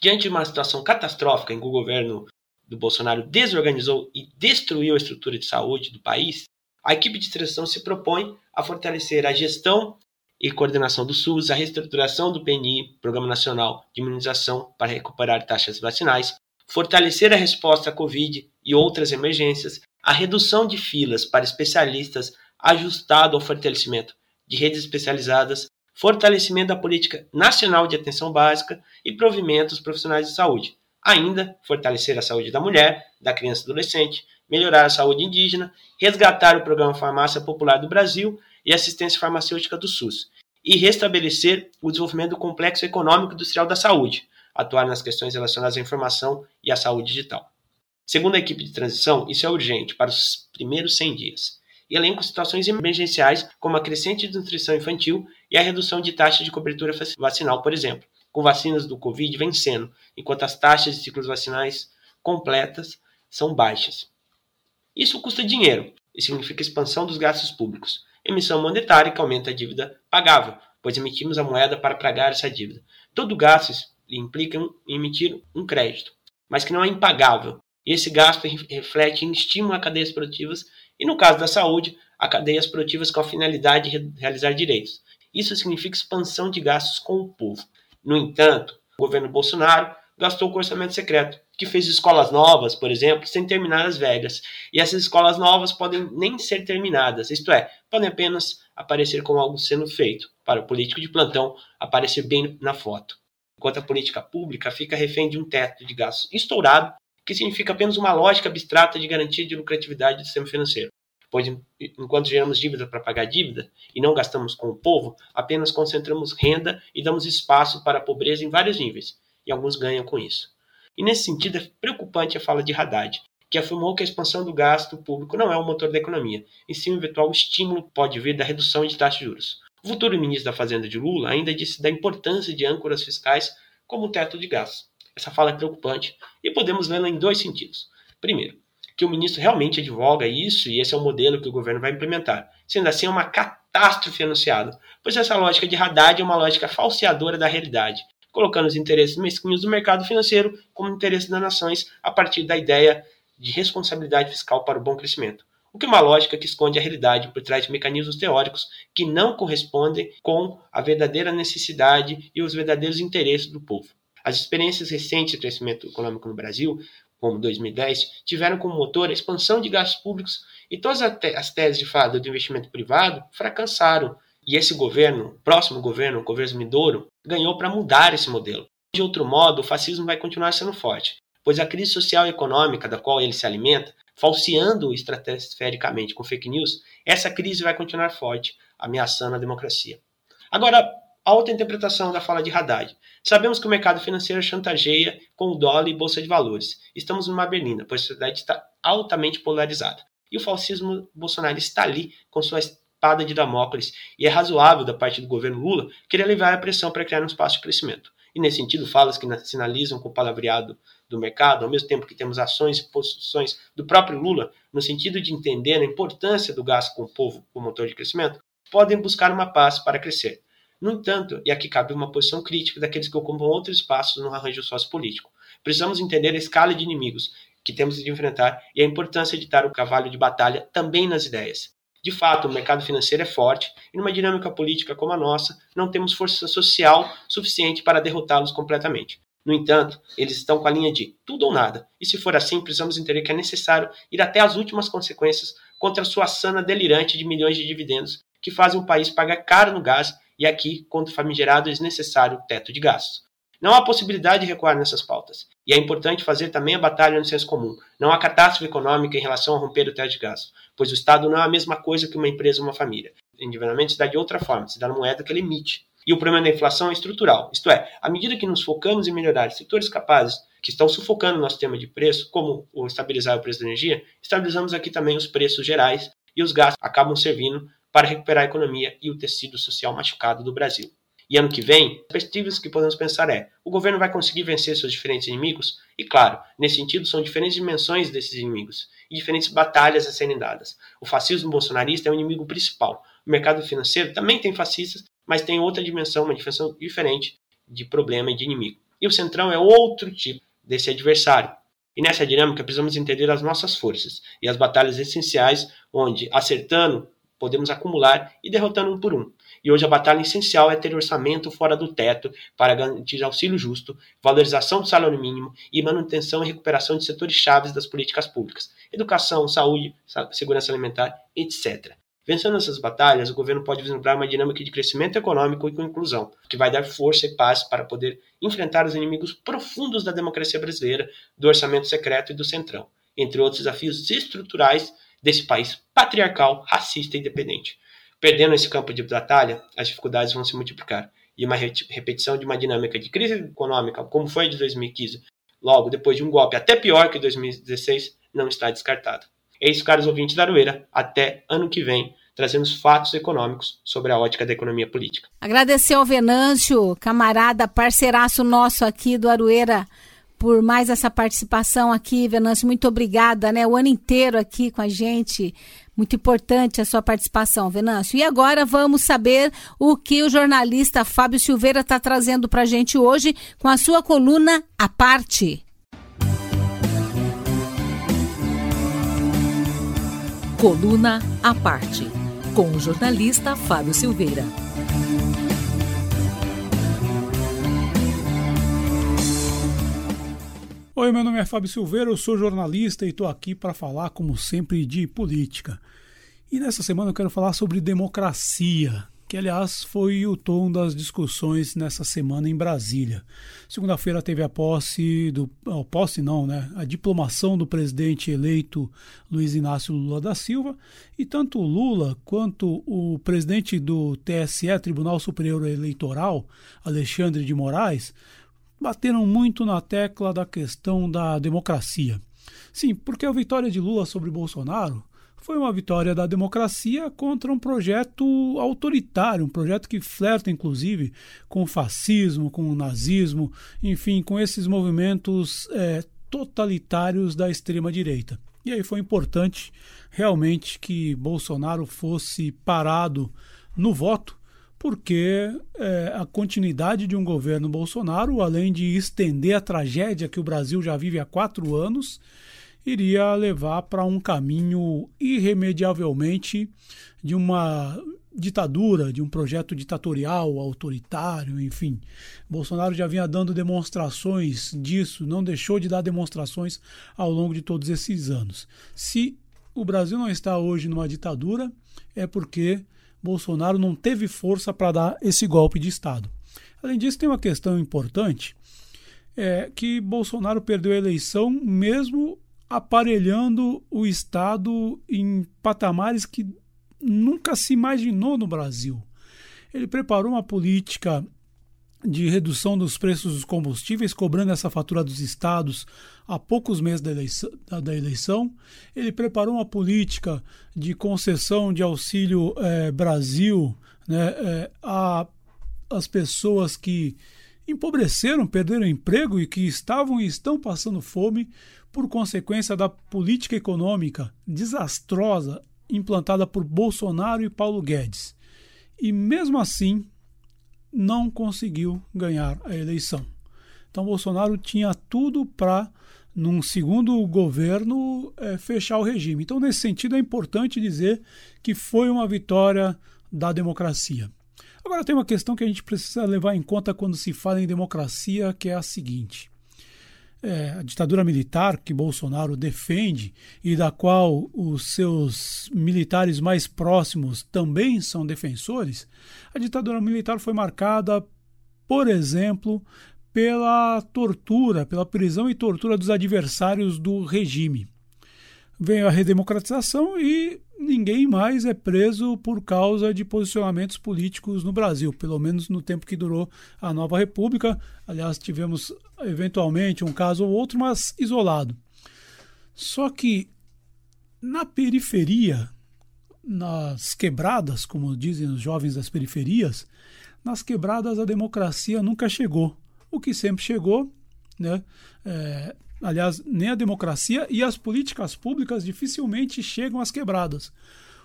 Diante de uma situação catastrófica em que o governo do Bolsonaro desorganizou e destruiu a estrutura de saúde do país, a equipe de transição se propõe a fortalecer a gestão e coordenação do SUS, a reestruturação do PNI, Programa Nacional de Imunização para recuperar taxas vacinais, fortalecer a resposta à Covid e outras emergências, a redução de filas para especialistas ajustado ao fortalecimento de redes especializadas, fortalecimento da política nacional de atenção básica e provimento dos profissionais de saúde. Ainda, fortalecer a saúde da mulher, da criança e adolescente, melhorar a saúde indígena, resgatar o programa Farmácia Popular do Brasil e assistência farmacêutica do SUS, e restabelecer o desenvolvimento do complexo econômico industrial da saúde, atuar nas questões relacionadas à informação e à saúde digital. Segundo a equipe de transição, isso é urgente para os primeiros 100 dias. E elenco situações emergenciais, como a crescente desnutrição infantil e a redução de taxas de cobertura vacinal, por exemplo, com vacinas do Covid vencendo, enquanto as taxas de ciclos vacinais completas são baixas. Isso custa dinheiro e significa expansão dos gastos públicos, emissão monetária que aumenta a dívida pagável, pois emitimos a moeda para pagar essa dívida. Todo gasto implica em emitir um crédito, mas que não é impagável, esse gasto reflete em estímulo a cadeias produtivas e, no caso da saúde, a cadeias produtivas com a finalidade de realizar direitos. Isso significa expansão de gastos com o povo. No entanto, o governo Bolsonaro gastou com orçamento secreto, que fez escolas novas, por exemplo, sem terminar as velhas. E essas escolas novas podem nem ser terminadas, isto é, podem apenas aparecer como algo sendo feito, para o político de plantão aparecer bem na foto. Enquanto a política pública fica refém de um teto de gastos estourado que significa apenas uma lógica abstrata de garantia de lucratividade do sistema financeiro. Pois, enquanto geramos dívida para pagar dívida e não gastamos com o povo, apenas concentramos renda e damos espaço para a pobreza em vários níveis, e alguns ganham com isso. E nesse sentido, é preocupante a fala de Haddad, que afirmou que a expansão do gasto público não é o motor da economia, e sim um eventual estímulo pode vir da redução de taxas de juros. O futuro ministro da Fazenda de Lula ainda disse da importância de âncoras fiscais como o teto de gastos. Essa fala é preocupante e podemos vê-la em dois sentidos. Primeiro, que o ministro realmente advoga isso e esse é o modelo que o governo vai implementar. Sendo assim, é uma catástrofe anunciada, pois essa lógica de Haddad é uma lógica falseadora da realidade, colocando os interesses mesquinhos do mercado financeiro como interesses das nações a partir da ideia de responsabilidade fiscal para o bom crescimento. O que é uma lógica que esconde a realidade por trás de mecanismos teóricos que não correspondem com a verdadeira necessidade e os verdadeiros interesses do povo. As experiências recentes de crescimento econômico no Brasil, como 2010, tiveram como motor a expansão de gastos públicos e todas as teses de fada do investimento privado fracassaram. E esse governo, próximo governo, o governo Midouro, ganhou para mudar esse modelo. De outro modo, o fascismo vai continuar sendo forte, pois a crise social e econômica da qual ele se alimenta, falseando estrategicamente com fake news, essa crise vai continuar forte, ameaçando a democracia. Agora, alta interpretação da fala de Haddad. Sabemos que o mercado financeiro chantageia com o dólar e bolsa de valores. Estamos numa berlina, pois a sociedade está altamente polarizada. E o falsismo Bolsonaro está ali com sua espada de Damócles e é razoável da parte do governo Lula querer levar a pressão para criar um espaço de crescimento. E nesse sentido, falas que sinalizam com o palavreado do mercado, ao mesmo tempo que temos ações e posições do próprio Lula, no sentido de entender a importância do gasto com o povo como motor de crescimento, podem buscar uma paz para crescer. No entanto, e aqui cabe uma posição crítica daqueles que ocupam outros espaços no arranjo sociopolítico, precisamos entender a escala de inimigos que temos de enfrentar e a importância de dar o cavalo de batalha também nas ideias. De fato, o mercado financeiro é forte e, numa dinâmica política como a nossa, não temos força social suficiente para derrotá-los completamente. No entanto, eles estão com a linha de tudo ou nada, e se for assim, precisamos entender que é necessário ir até as últimas consequências contra a sua sana delirante de milhões de dividendos que fazem o país pagar caro no gás e aqui, contra o famigerado desnecessário teto de gastos. Não há possibilidade de recuar nessas pautas. E é importante fazer também a batalha no senso comum. Não há catástrofe econômica em relação a romper o teto de gastos, pois o Estado não é a mesma coisa que uma empresa ou uma família. Endividamento se dá de outra forma, se dá na moeda que ele emite. E o problema da inflação é estrutural, isto é, à medida que nos focamos em melhorar setores capazes que estão sufocando o nosso tema de preço, como o estabilizar o preço da energia, estabilizamos aqui também os preços gerais e os gastos acabam servindo para recuperar a economia e o tecido social machucado do Brasil. E ano que vem, as perspectivas que podemos pensar é: o governo vai conseguir vencer seus diferentes inimigos? E claro, nesse sentido, são diferentes dimensões desses inimigos e diferentes batalhas a serem dadas. O fascismo bolsonarista é o inimigo principal. O mercado financeiro também tem fascistas, mas tem outra dimensão, uma dimensão diferente de problema e de inimigo. E o centrão é outro tipo desse adversário. E nessa dinâmica precisamos entender as nossas forças e as batalhas essenciais, onde, acertando podemos acumular e derrotando um por um. E hoje a batalha essencial é ter orçamento fora do teto para garantir auxílio justo, valorização do salário mínimo e manutenção e recuperação de setores chaves das políticas públicas, educação, saúde, segurança alimentar, etc. Vencendo essas batalhas, o governo pode vislumbrar uma dinâmica de crescimento econômico e com inclusão, que vai dar força e paz para poder enfrentar os inimigos profundos da democracia brasileira, do orçamento secreto e do centrão, entre outros desafios estruturais desse país patriarcal, racista e independente. Perdendo esse campo de batalha, as dificuldades vão se multiplicar. E uma repetição de uma dinâmica de crise econômica, como foi de 2015, logo depois de um golpe até pior que 2016, não está descartado. É isso, caros ouvintes da Arueira. Até ano que vem, trazemos fatos econômicos sobre a ótica da economia política. Agradecer ao Venâncio, camarada, parceiraço nosso aqui do Arueira por mais essa participação aqui, Venâncio. Muito obrigada, né? O ano inteiro aqui com a gente. Muito importante a sua participação, Venâncio. E agora vamos saber o que o jornalista Fábio Silveira está trazendo para a gente hoje com a sua coluna A Parte. Coluna A Parte, com o jornalista Fábio Silveira. Oi, meu nome é Fábio Silveira, eu sou jornalista e estou aqui para falar, como sempre, de política. E nessa semana eu quero falar sobre democracia, que aliás foi o tom das discussões nessa semana em Brasília. Segunda-feira teve a posse do. Oh, posse não, né? A diplomação do presidente eleito Luiz Inácio Lula da Silva. E tanto Lula quanto o presidente do TSE, Tribunal Superior Eleitoral, Alexandre de Moraes, bateram muito na tecla da questão da democracia. Sim, porque a vitória de Lula sobre Bolsonaro foi uma vitória da democracia contra um projeto autoritário, um projeto que flerta, inclusive, com o fascismo, com o nazismo, enfim, com esses movimentos é, totalitários da extrema-direita. E aí foi importante realmente que Bolsonaro fosse parado no voto porque é, a continuidade de um governo Bolsonaro, além de estender a tragédia que o Brasil já vive há quatro anos, iria levar para um caminho irremediavelmente de uma ditadura, de um projeto ditatorial, autoritário, enfim. Bolsonaro já vinha dando demonstrações disso, não deixou de dar demonstrações ao longo de todos esses anos. Se o Brasil não está hoje numa ditadura, é porque Bolsonaro não teve força para dar esse golpe de Estado. Além disso, tem uma questão importante, é que Bolsonaro perdeu a eleição mesmo aparelhando o Estado em patamares que nunca se imaginou no Brasil. Ele preparou uma política de redução dos preços dos combustíveis, cobrando essa fatura dos estados há poucos meses da eleição, da eleição. Ele preparou uma política de concessão de auxílio é, Brasil né, é, a as pessoas que empobreceram, perderam emprego e que estavam e estão passando fome por consequência da política econômica desastrosa implantada por Bolsonaro e Paulo Guedes. E mesmo assim, não conseguiu ganhar a eleição. Então, Bolsonaro tinha tudo para, num segundo governo, é, fechar o regime. Então, nesse sentido, é importante dizer que foi uma vitória da democracia. Agora, tem uma questão que a gente precisa levar em conta quando se fala em democracia, que é a seguinte. É, a ditadura militar que Bolsonaro defende e da qual os seus militares mais próximos também são defensores, a ditadura militar foi marcada, por exemplo, pela tortura, pela prisão e tortura dos adversários do regime. Veio a redemocratização e ninguém mais é preso por causa de posicionamentos políticos no Brasil, pelo menos no tempo que durou a nova república. Aliás, tivemos eventualmente um caso ou outro, mas isolado. Só que na periferia, nas quebradas, como dizem os jovens das periferias, nas quebradas a democracia nunca chegou. O que sempre chegou, né, é, aliás, nem a democracia e as políticas públicas dificilmente chegam às quebradas.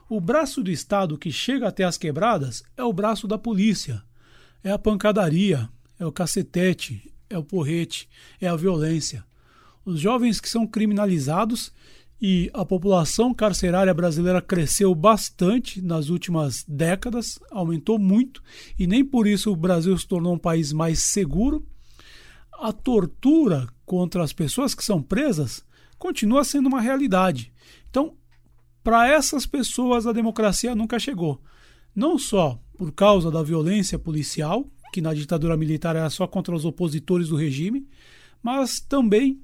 O braço do Estado que chega até as quebradas é o braço da polícia, é a pancadaria, é o cacetete, é o porrete, é a violência. Os jovens que são criminalizados e a população carcerária brasileira cresceu bastante nas últimas décadas, aumentou muito, e nem por isso o Brasil se tornou um país mais seguro. A tortura contra as pessoas que são presas continua sendo uma realidade. Então, para essas pessoas, a democracia nunca chegou. Não só por causa da violência policial, que na ditadura militar era só contra os opositores do regime, mas também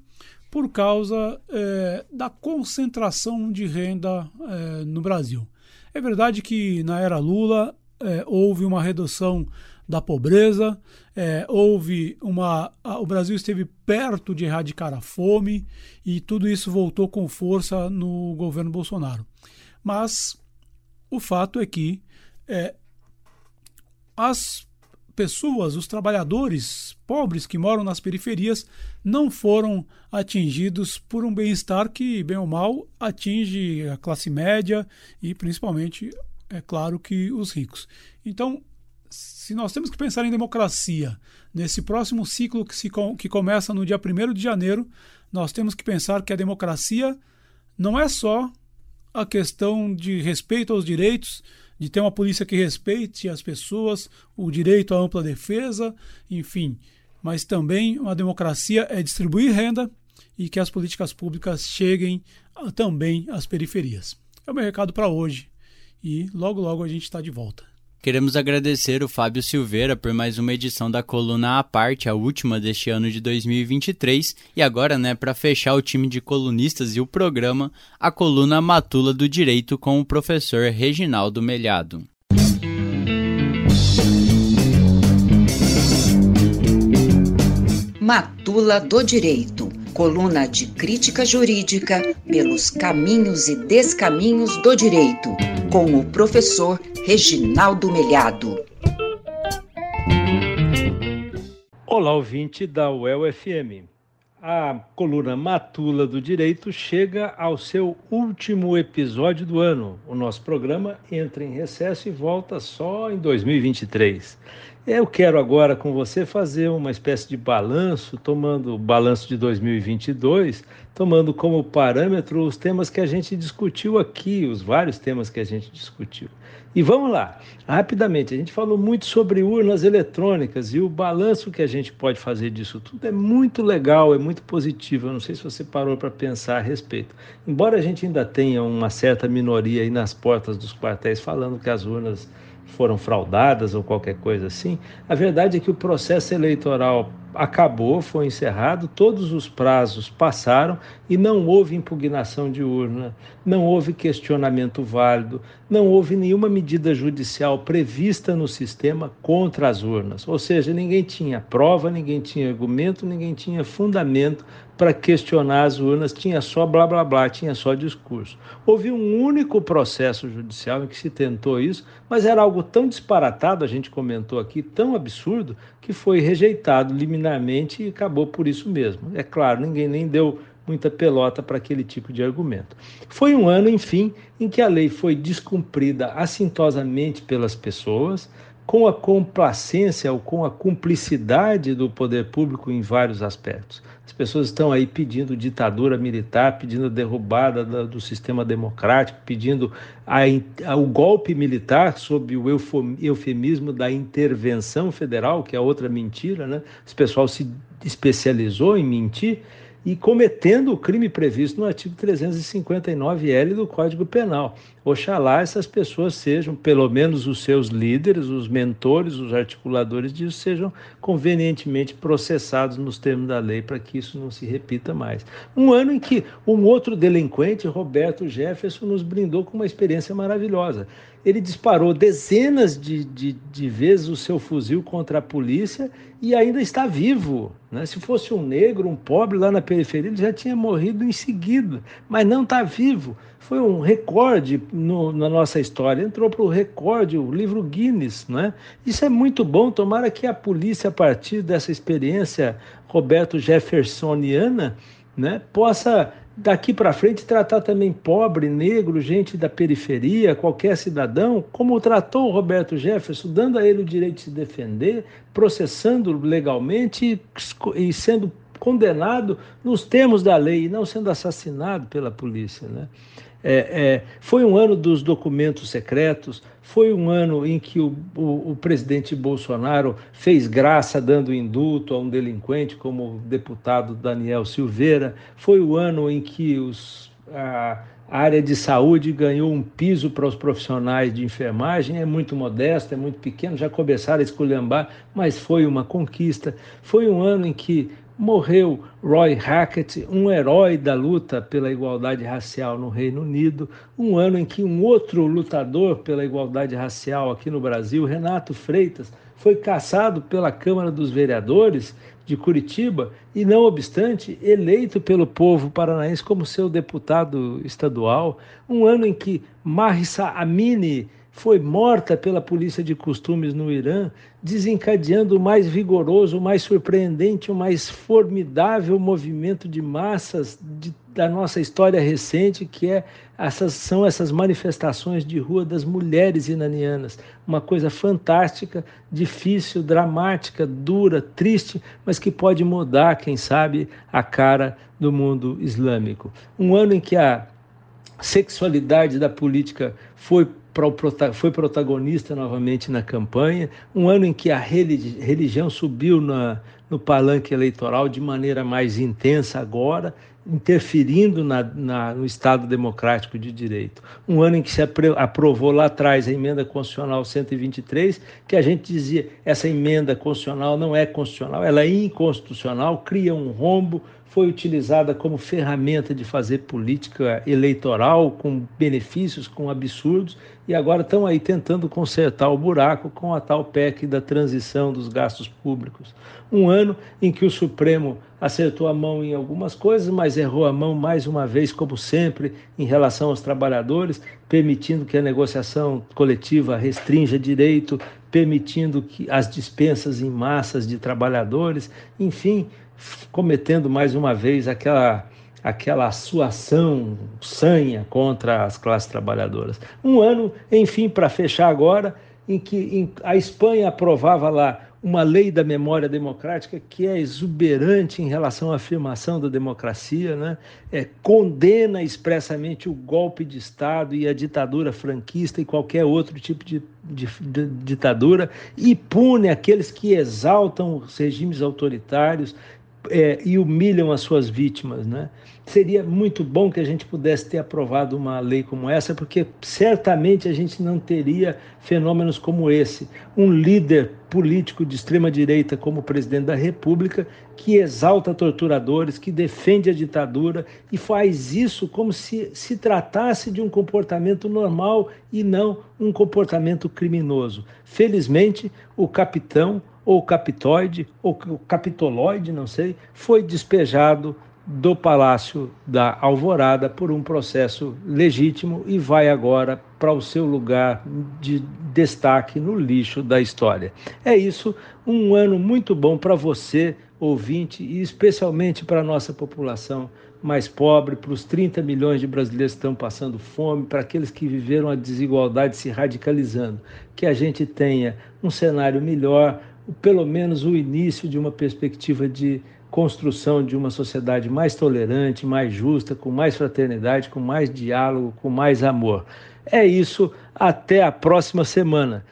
por causa é, da concentração de renda é, no Brasil. É verdade que na era Lula é, houve uma redução da pobreza, houve uma. A, o Brasil esteve perto de erradicar a fome e tudo isso voltou com força no governo Bolsonaro. Mas o fato é que as pessoas, os trabalhadores pobres que moram nas periferias, não foram atingidos por um bem-estar que, bem ou mal, atinge a classe média e principalmente, é claro, que os ricos. Então, se nós temos que pensar em democracia nesse próximo ciclo que, se, que começa no dia 1 de janeiro, nós temos que pensar que a democracia não é só a questão de respeito aos direitos de ter uma polícia que respeite as pessoas, o direito à ampla defesa, enfim. Mas também uma democracia é distribuir renda e que as políticas públicas cheguem também às periferias. É o meu recado para hoje e logo logo a gente está de volta. Queremos agradecer o Fábio Silveira por mais uma edição da coluna à parte, a última deste ano de 2023. E agora, né, para fechar o time de colunistas e o programa, a coluna Matula do Direito com o professor Reginaldo Melhado. Matula do Direito coluna de crítica jurídica pelos caminhos e descaminhos do direito, com o professor Reginaldo Melhado. Olá, ouvinte da UEL FM. A coluna Matula do Direito chega ao seu último episódio do ano. O nosso programa entra em recesso e volta só em 2023. Eu quero agora com você fazer uma espécie de balanço, tomando o balanço de 2022, tomando como parâmetro os temas que a gente discutiu aqui, os vários temas que a gente discutiu. E vamos lá, rapidamente, a gente falou muito sobre urnas eletrônicas e o balanço que a gente pode fazer disso tudo é muito legal, é muito positivo. Eu não sei se você parou para pensar a respeito. Embora a gente ainda tenha uma certa minoria aí nas portas dos quartéis falando que as urnas foram fraudadas ou qualquer coisa assim, a verdade é que o processo eleitoral acabou, foi encerrado, todos os prazos passaram e não houve impugnação de urna, não houve questionamento válido, não houve nenhuma medida judicial prevista no sistema contra as urnas. Ou seja, ninguém tinha prova, ninguém tinha argumento, ninguém tinha fundamento para questionar as urnas, tinha só blá blá blá, tinha só discurso. Houve um único processo judicial em que se tentou isso, mas era algo tão disparatado, a gente comentou aqui, tão absurdo, que foi rejeitado liminarmente e acabou por isso mesmo. É claro, ninguém nem deu muita pelota para aquele tipo de argumento. Foi um ano, enfim, em que a lei foi descumprida assintosamente pelas pessoas, com a complacência ou com a cumplicidade do poder público em vários aspectos. As pessoas estão aí pedindo ditadura militar, pedindo a derrubada do sistema democrático, pedindo a, a, o golpe militar sob o eufemismo da intervenção federal, que é outra mentira, né? Esse pessoal se especializou em mentir e cometendo o crime previsto no artigo 359L do Código Penal. Oxalá essas pessoas sejam, pelo menos os seus líderes, os mentores, os articuladores disso, sejam convenientemente processados nos termos da lei para que isso não se repita mais. Um ano em que um outro delinquente, Roberto Jefferson, nos brindou com uma experiência maravilhosa ele disparou dezenas de, de, de, vezes o seu fuzil contra a polícia e ainda está vivo. Né? Se fosse um negro, um pobre lá na periferia, ele já tinha morrido em seguida, mas não está vivo. Foi um recorde no, na nossa história, entrou para o recorde, o livro Guinness. Né? Isso é muito bom, tomara que a polícia, a partir dessa experiência Roberto Jeffersoniana, né, possa daqui para frente tratar também pobre, negro, gente da periferia, qualquer cidadão, como tratou o Roberto Jefferson, dando a ele o direito de se defender, processando legalmente e sendo condenado nos termos da lei e não sendo assassinado pela polícia. Né? É, é, foi um ano dos documentos secretos, foi um ano em que o, o, o, presidente Bolsonaro fez graça dando indulto a um delinquente como o deputado Daniel Silveira, foi o ano em que os, a, a área de saúde ganhou um piso para os profissionais de enfermagem, é muito modesto, é muito pequeno, já começaram a esculhambar, mas foi uma conquista. Foi um ano em que morreu Roy Hackett, um herói da luta pela igualdade racial no Reino Unido, um ano em que um outro lutador pela igualdade racial aqui no Brasil, Renato Freitas, foi caçado pela Câmara dos Vereadores de Curitiba e, não obstante, eleito pelo povo paranaense como seu deputado estadual, um ano em que Marissa Amini foi morta pela polícia de costumes no Irã, desencadeando o mais vigoroso, o mais surpreendente, o mais formidável movimento de massas de, da nossa história recente, que é essas, são essas manifestações de rua das mulheres iranianas. Uma coisa fantástica, difícil, dramática, dura, triste, mas que pode mudar, quem sabe, a cara do mundo islâmico. Um ano em que a sexualidade da política foi foi protagonista novamente na campanha, um ano em que a religião subiu na, no palanque eleitoral de maneira mais intensa agora, interferindo na, na, no Estado Democrático de Direito. Um ano em que se aprovou lá atrás a emenda constitucional 123, que a gente dizia essa emenda constitucional não é constitucional, ela é inconstitucional, cria um rombo foi utilizada como ferramenta de fazer política eleitoral com benefícios, com absurdos, e agora estão aí tentando consertar o buraco com a tal PEC da transição dos gastos públicos. Um ano em que o Supremo acertou a mão em algumas coisas, mas errou a mão mais uma vez, como sempre, em relação aos trabalhadores, permitindo que a negociação coletiva restrinja direito, permitindo que as dispensas em massas de trabalhadores, enfim, cometendo mais uma vez aquela aquela suação sanha contra as classes trabalhadoras. Um ano, enfim, para fechar agora, em que a Espanha aprovava lá uma lei da memória democrática que é exuberante em relação à afirmação da democracia, né? é, condena expressamente o golpe de Estado e a ditadura franquista e qualquer outro tipo de, de, de ditadura e pune aqueles que exaltam os regimes autoritários é, e humilham as suas vítimas, né? Seria muito bom que a gente pudesse ter aprovado uma lei como essa, porque certamente a gente não teria fenômenos como esse. Um líder político de extrema direita como o presidente da República que exalta torturadores, que defende a ditadura e faz isso como se se tratasse de um comportamento normal e não um comportamento criminoso. Felizmente, o capitão ou capitoide, ou capitoloide, não sei, foi despejado do Palácio da Alvorada por um processo legítimo e vai agora para o seu lugar de destaque no lixo da história. É isso, um ano muito bom para você, ouvinte, e especialmente para a nossa população mais pobre, para os 30 milhões de brasileiros que estão passando fome, para aqueles que viveram a desigualdade se radicalizando. Que a gente tenha um cenário melhor, pelo menos o início de uma perspectiva de construção de uma sociedade mais tolerante, mais justa, com mais fraternidade, com mais diálogo, com mais amor. É isso, até a próxima semana.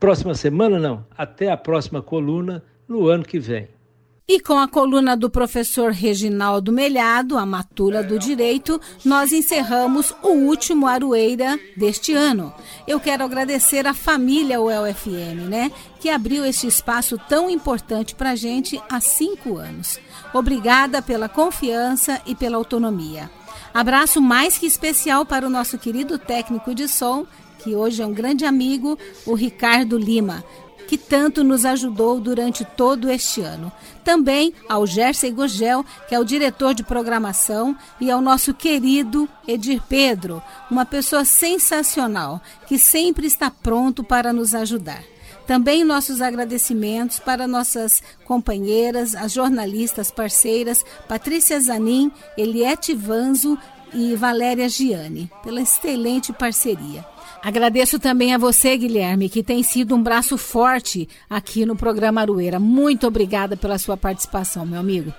Próxima semana não, até a próxima coluna no ano que vem. E com a coluna do professor Reginaldo Melhado, a Matula do Direito, nós encerramos o último Aroeira deste ano. Eu quero agradecer à família UEL-FM, né, que abriu este espaço tão importante para a gente há cinco anos. Obrigada pela confiança e pela autonomia. Abraço mais que especial para o nosso querido técnico de som, que hoje é um grande amigo, o Ricardo Lima que tanto nos ajudou durante todo este ano. Também ao Gerson Gogel, que é o diretor de programação, e ao nosso querido Edir Pedro, uma pessoa sensacional, que sempre está pronto para nos ajudar. Também nossos agradecimentos para nossas companheiras, as jornalistas parceiras Patrícia Zanin, Eliette Vanzo e Valéria Giani, pela excelente parceria. Agradeço também a você, Guilherme, que tem sido um braço forte aqui no programa Arueira. Muito obrigada pela sua participação, meu amigo.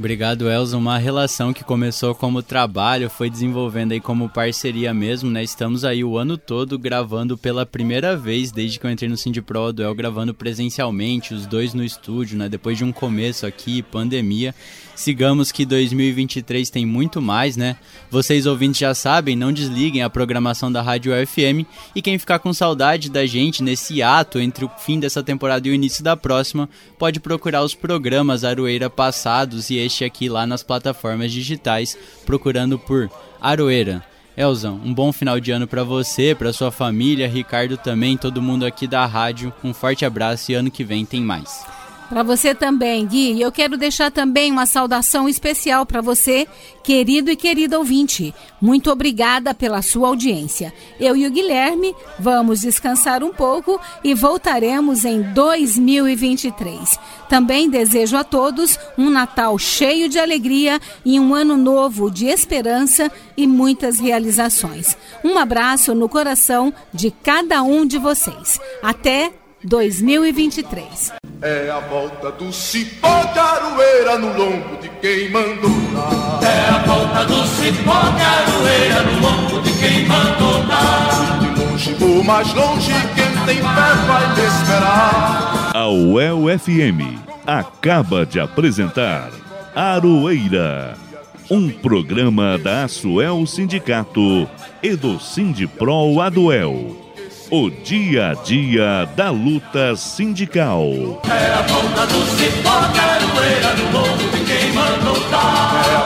Obrigado, Elza. Uma relação que começou como trabalho, foi desenvolvendo aí como parceria mesmo, né? Estamos aí o ano todo gravando pela primeira vez, desde que eu entrei no Cindy Pro Duel, gravando presencialmente, os dois no estúdio, né? Depois de um começo aqui, pandemia. Sigamos que 2023 tem muito mais, né? Vocês ouvintes já sabem, não desliguem a programação da Rádio UFM e quem ficar com saudade da gente nesse ato entre o fim dessa temporada e o início da próxima, pode procurar os programas Aroeira passados e aqui lá nas plataformas digitais, procurando por Aroeira. Elzão, um bom final de ano para você, para sua família, Ricardo também, todo mundo aqui da rádio. Um forte abraço e ano que vem tem mais. Para você também, Gui. Eu quero deixar também uma saudação especial para você, querido e querida ouvinte. Muito obrigada pela sua audiência. Eu e o Guilherme vamos descansar um pouco e voltaremos em 2023. Também desejo a todos um Natal cheio de alegria e um ano novo de esperança e muitas realizações. Um abraço no coração de cada um de vocês. Até 2023. É a volta do cipó de aroeira no lombo de quem mandou dar. É a volta do cipó de aroeira no lombo de quem mandou dar. De longe ou mais longe, quem tem fé vai me esperar. A UEL FM acaba de apresentar Aroeira, um programa da Asuel Sindicato e do Sindipro Aduel o dia a dia da luta sindical. É a volta do cipó, caroeira de quem mandou dar.